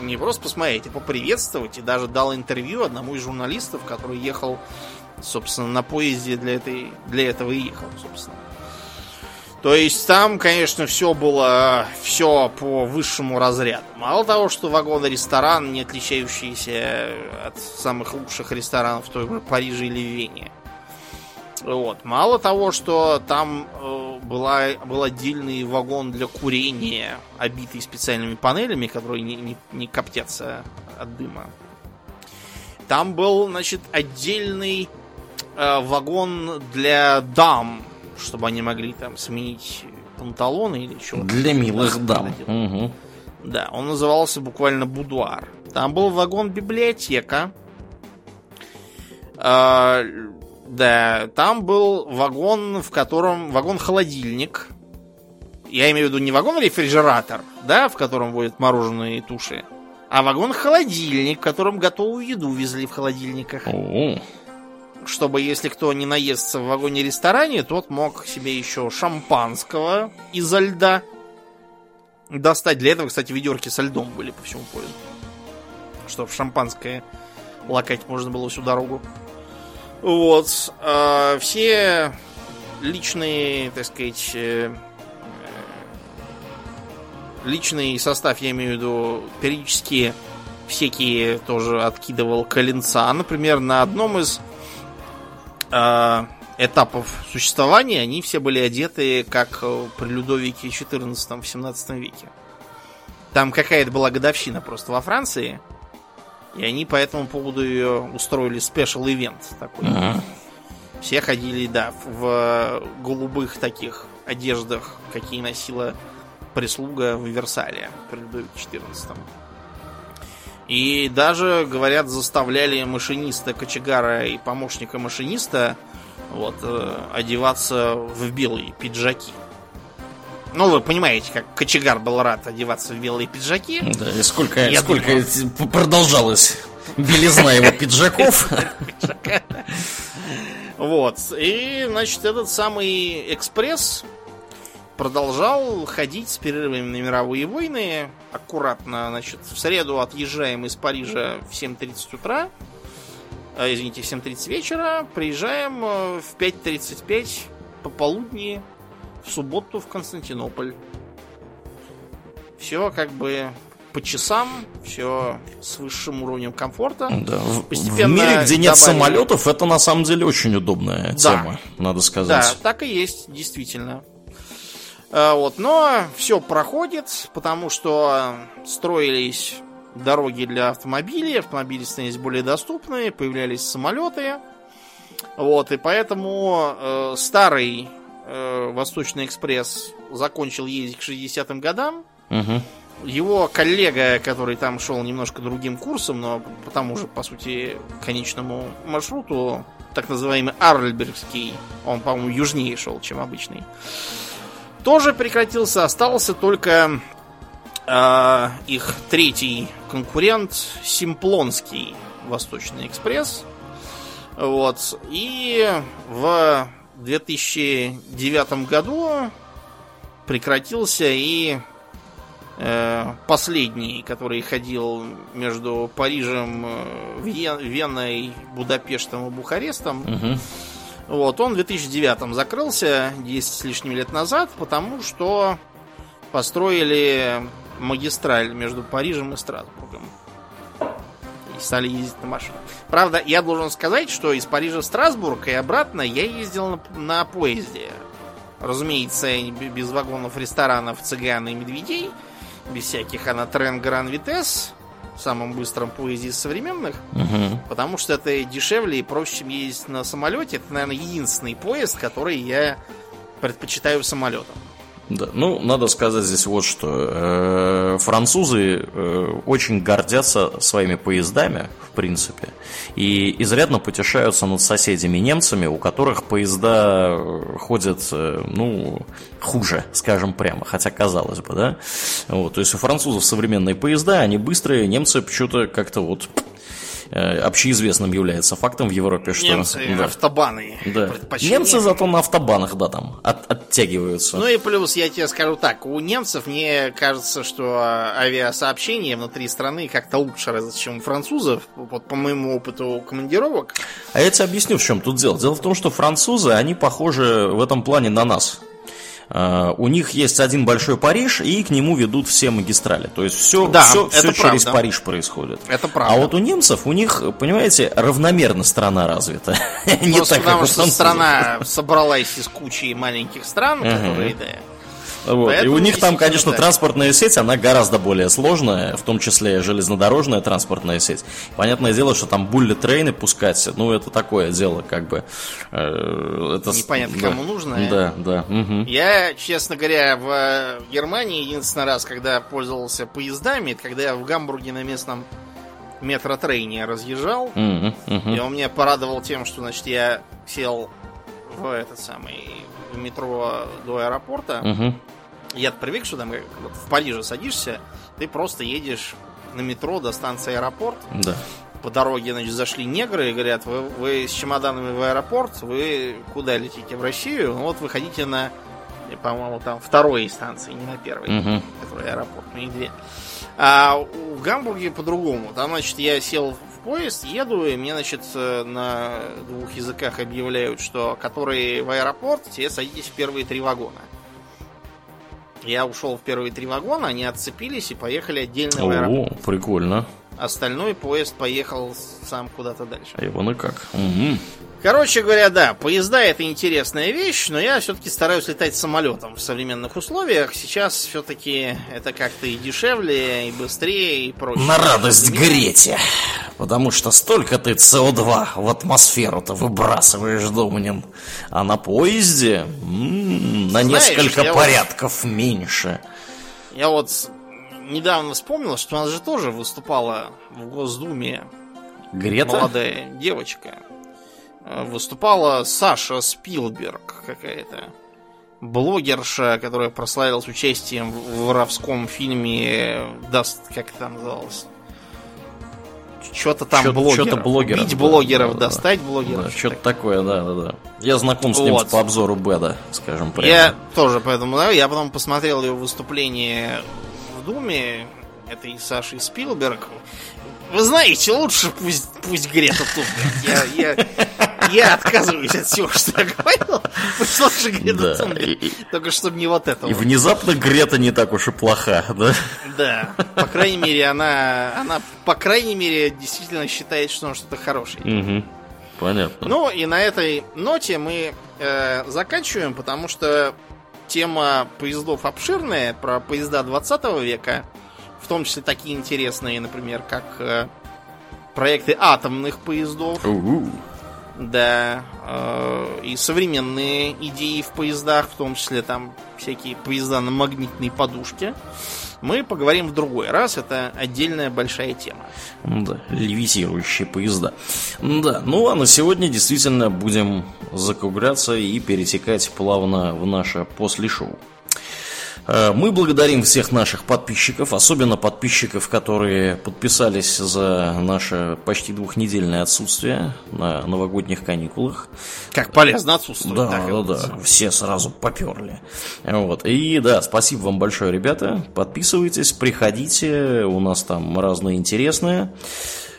Не просто посмотреть, а поприветствовать. И даже дал интервью одному из журналистов, который ехал, собственно, на поезде для, этой, для этого и ехал, собственно. То есть там, конечно, все было все по высшему разряду. Мало того, что вагон-ресторан, не отличающийся от самых лучших ресторанов в той же Париже или Вене. Вот. Мало того, что там э, была, был отдельный вагон для курения, обитый специальными панелями, которые не, не- не коптятся от дыма. Там был, значит, отдельный э, вагон для дам, чтобы они могли там сменить панталоны или что. Для милых дам. Угу. Да, он назывался буквально будуар. Там был вагон-библиотека. А, да, там был вагон, в котором вагон-холодильник. Я имею в виду не вагон-рефрижератор, да, в котором водят мороженые туши, а вагон-холодильник, в котором готовую еду везли в холодильниках. О, Чтобы, если кто не наестся в вагоне-ресторане, тот мог себе еще шампанского изо льда достать. Для этого, кстати, ведерки со льдом были по всему поезду. Чтобы шампанское лакать можно было всю дорогу. Вот. а, все личные, так сказать, э, э, личный состав, я имею в виду, периодически всякие тоже откидывал коленца. Например, на одном из э, этапов существования они все были одеты, как э, при Людовике XIV в 17 веке. Там какая-то была годовщина просто во Франции, и они по этому поводу ее устроили спешл ивент такой. ага. Все ходили, да, в голубых таких одеждах, какие носила прислуга в Версале при Людовике XIV. И даже, говорят, заставляли машиниста, кочегара и помощника машиниста вот, э, одеваться в белые пиджаки. Ну, вы понимаете, как кочегар был рад одеваться в белые пиджаки. Да, и сколько, Я сколько думаю. эти- п- продолжалась белизна его пиджаков. <laughs> Вот. И, значит, этот самый экспресс продолжал ходить с перерывами на мировые войны. Аккуратно, значит, в среду отъезжаем из Парижа в 7.30 утра. А, извините, в 7.30 вечера. Приезжаем э, в 5.35 пополудни в субботу в Константинополь. Все как бы по часам, все с высшим уровнем комфорта. Да, в, мире, где нет добавили- самолетов, это на самом деле очень удобная Да. тема, надо Да, сказать. так и есть, действительно. А, Вот, но все проходит, потому что строились дороги для автомобилей, автомобили становились более доступны, появлялись самолеты. Вот, и поэтому э, старый э, Восточный экспресс закончил ездить к 60-м годам. Мгм. Его коллега, который там шел немножко другим курсом, но по тому же, по сути, конечному маршруту, так называемый Арльбергский, он, по-моему, южнее шел, чем обычный, тоже прекратился. Остался только э, их третий конкурент Симплонский Восточный экспресс. Вот. И в 2009 году прекратился и э, последний, который ходил между Парижем, э, Вен- Веной, Будапештом и Бухарестом. Мгм. Вот, он в 2009 закрылся, 10 с лишним лет назад, потому что построили магистраль между Парижем и Страсбургом. и стали ездить на машинах. Правда, я должен сказать, что из Парижа в Страсбург и обратно я ездил на, на поезде. Разумеется, без вагонов ресторанов, цыган и медведей, без всяких анатрен Гран Витес, самом быстром поезде из современных, Угу. потому что это дешевле и проще, чем ездить на самолете. Это, наверное, единственный поезд, который я предпочитаю самолетом. Да, ну, надо сказать здесь вот что. Э, Французы э, очень гордятся своими поездами, в принципе, и изрядно потешаются над соседями немцами, у которых поезда э, ходят, ну, хуже, скажем прямо, хотя казалось бы, да. Вот, то есть у французов современные поезда, они быстрые, немцы почему-то как-то вот общеизвестным является фактом в Европе, что... Немцы, да. автобаны. Да. Немцы зато на автобанах, да, там, от- оттягиваются. Ну и плюс, я тебе скажу так, у немцев мне кажется, что авиасообщение внутри страны как-то лучше чем у французов, вот по моему опыту командировок. А я тебе объясню, в чем тут дело. Дело в том, что французы, они похожи в этом плане на нас. А, У них есть один большой Париж, и к нему ведут все магистрали. То есть все, Да, все, через правда. Париж происходит. Это правда. А вот у немцев, у них, понимаете, равномерно страна развита. <laughs> Не так, потому что страна собралась из кучи маленьких стран, которые, да. Вот. И у них там, конечно, так. транспортная сеть, она гораздо более сложная, в том числе железнодорожная транспортная сеть. Понятное дело, что там буллет-трейны пускать, ну, это такое дело, как бы. э, это Непонятно, да. кому нужно. Да, да. мгм. Я, честно говоря, в э, Германии единственный раз, когда пользовался поездами, это когда я в Гамбурге на местном метротрейне разъезжал. Мгм, мгм. И он меня порадовал тем, что, значит, я сел в этот самый в метро до аэропорта. Мгм. Я привык, что там вот в Париже садишься, ты просто едешь на метро до станции аэропорт. Да. По дороге, значит, зашли негры и говорят, вы, вы с чемоданами в аэропорт, вы куда летите? В Россию? Ну вот выходите на, по-моему, там второй станции, не на первой, Мгм. который аэропорт, ну и две. А в Гамбурге по-другому. Там, значит, я сел в поезд, еду, и мне, значит, э, на двух языках объявляют, что которые в аэропорт, те садитесь в первые три вагона. Я ушел в первые три вагона, они отцепились и поехали отдельно в аэропорт. О, прикольно. Остальной поезд поехал сам куда-то дальше. А его ну как? Мгм. Короче говоря, да, поезда это интересная вещь, но я все-таки стараюсь летать самолетом в современных условиях. Сейчас все-таки это как-то и дешевле, и быстрее, и проще. На радость Грете. Потому что столько ты СО2 в атмосферу-то выбрасываешь, Домнин. А на поезде м, на Знаешь, несколько я вот- порядков меньше. Я вот недавно вспомнил, что у нас же тоже выступала в Госдуме Грета? молодая девочка. Э, Выступала Саша Спилберг какая-то. Блогерша, которая прославилась участием в воровском фильме Даст, как это называлось? Что-то там Чё-то- блогеров. чё-то блогеров, Бить да, блогеров, да, да. достать Да, блогеров. что-то такое, да, да, да. Я знаком с ним Вот. по обзору Беда, скажем прямо. Я тоже поэтому, да, я потом посмотрел ее выступление в Думе этой Саши Спилберг. Вы знаете, лучше пусть, пусть Грета тупит. Я, я, я отказываюсь от всего, что я говорил. Пусть лучше Грета Да, и- Только чтобы не вот это И внезапно Грета не так уж и плоха, да? Да, по крайней мере, она, она, по крайней мере, действительно считает, что он что-то хороший. Угу. Понятно. Ну и на этой ноте мы э, заканчиваем, потому что тема поездов обширная, про поезда 20 века, в том числе такие интересные, например, как э, проекты атомных поездов, У-у. да, э, и современные идеи в поездах, в том числе там всякие поезда на магнитной подушке. Мы поговорим в другой раз, это отдельная большая тема. Да, левитирующие поезда. Да, ну а на сегодня действительно будем закругляться и перетекать плавно в наше после шоу. Э, Мы благодарим всех наших подписчиков, особенно подписчиков, которые подписались за наше почти двухнедельное отсутствие на новогодних каникулах. Как полезно отсутствовать. Да, да, вот. да, все сразу поперли. Вот. И да, спасибо вам большое, ребята. Подписывайтесь, приходите, у нас там разное интересное.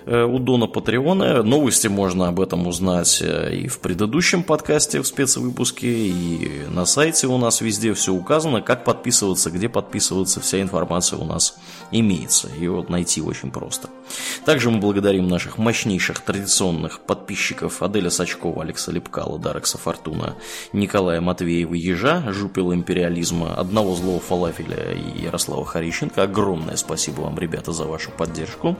Э, у Дона Патреона. Новости можно об этом узнать э, и в предыдущем подкасте, в спецвыпуске, и на сайте у нас везде все указано, как подписываться, где подписываться, вся информация у нас имеется. Ее вот найти очень просто. Также мы благодарим наших мощнейших традиционных подписчиков Аделя Сачкова, Алекса Лепкала, Дарекса Фортуна, Николая Матвеева Ежа, Жупила Империализма, Одного Злого Фалафеля и Ярослава Харищенко. Огромное спасибо вам, ребята, за вашу поддержку.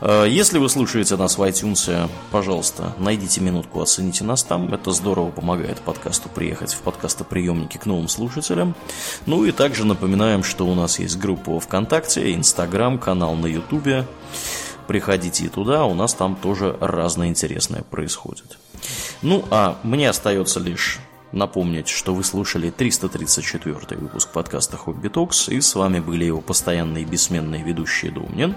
Э, если вы слушаете нас в iTunes, пожалуйста, найдите минутку, оцените нас там. Это здорово помогает подкасту приехать в подкастоприемники к новым слушателям. Ну и также напоминаем, что у нас есть группа ВКонтакте, Инстаграм, канал на Ютубе. Приходите туда, у нас там тоже разное интересное происходит. Ну, а мне остается лишь напомнить, что вы слушали 334 выпуск подкаста Хобби Токс, и с вами были его постоянные бессменные ведущие Домнин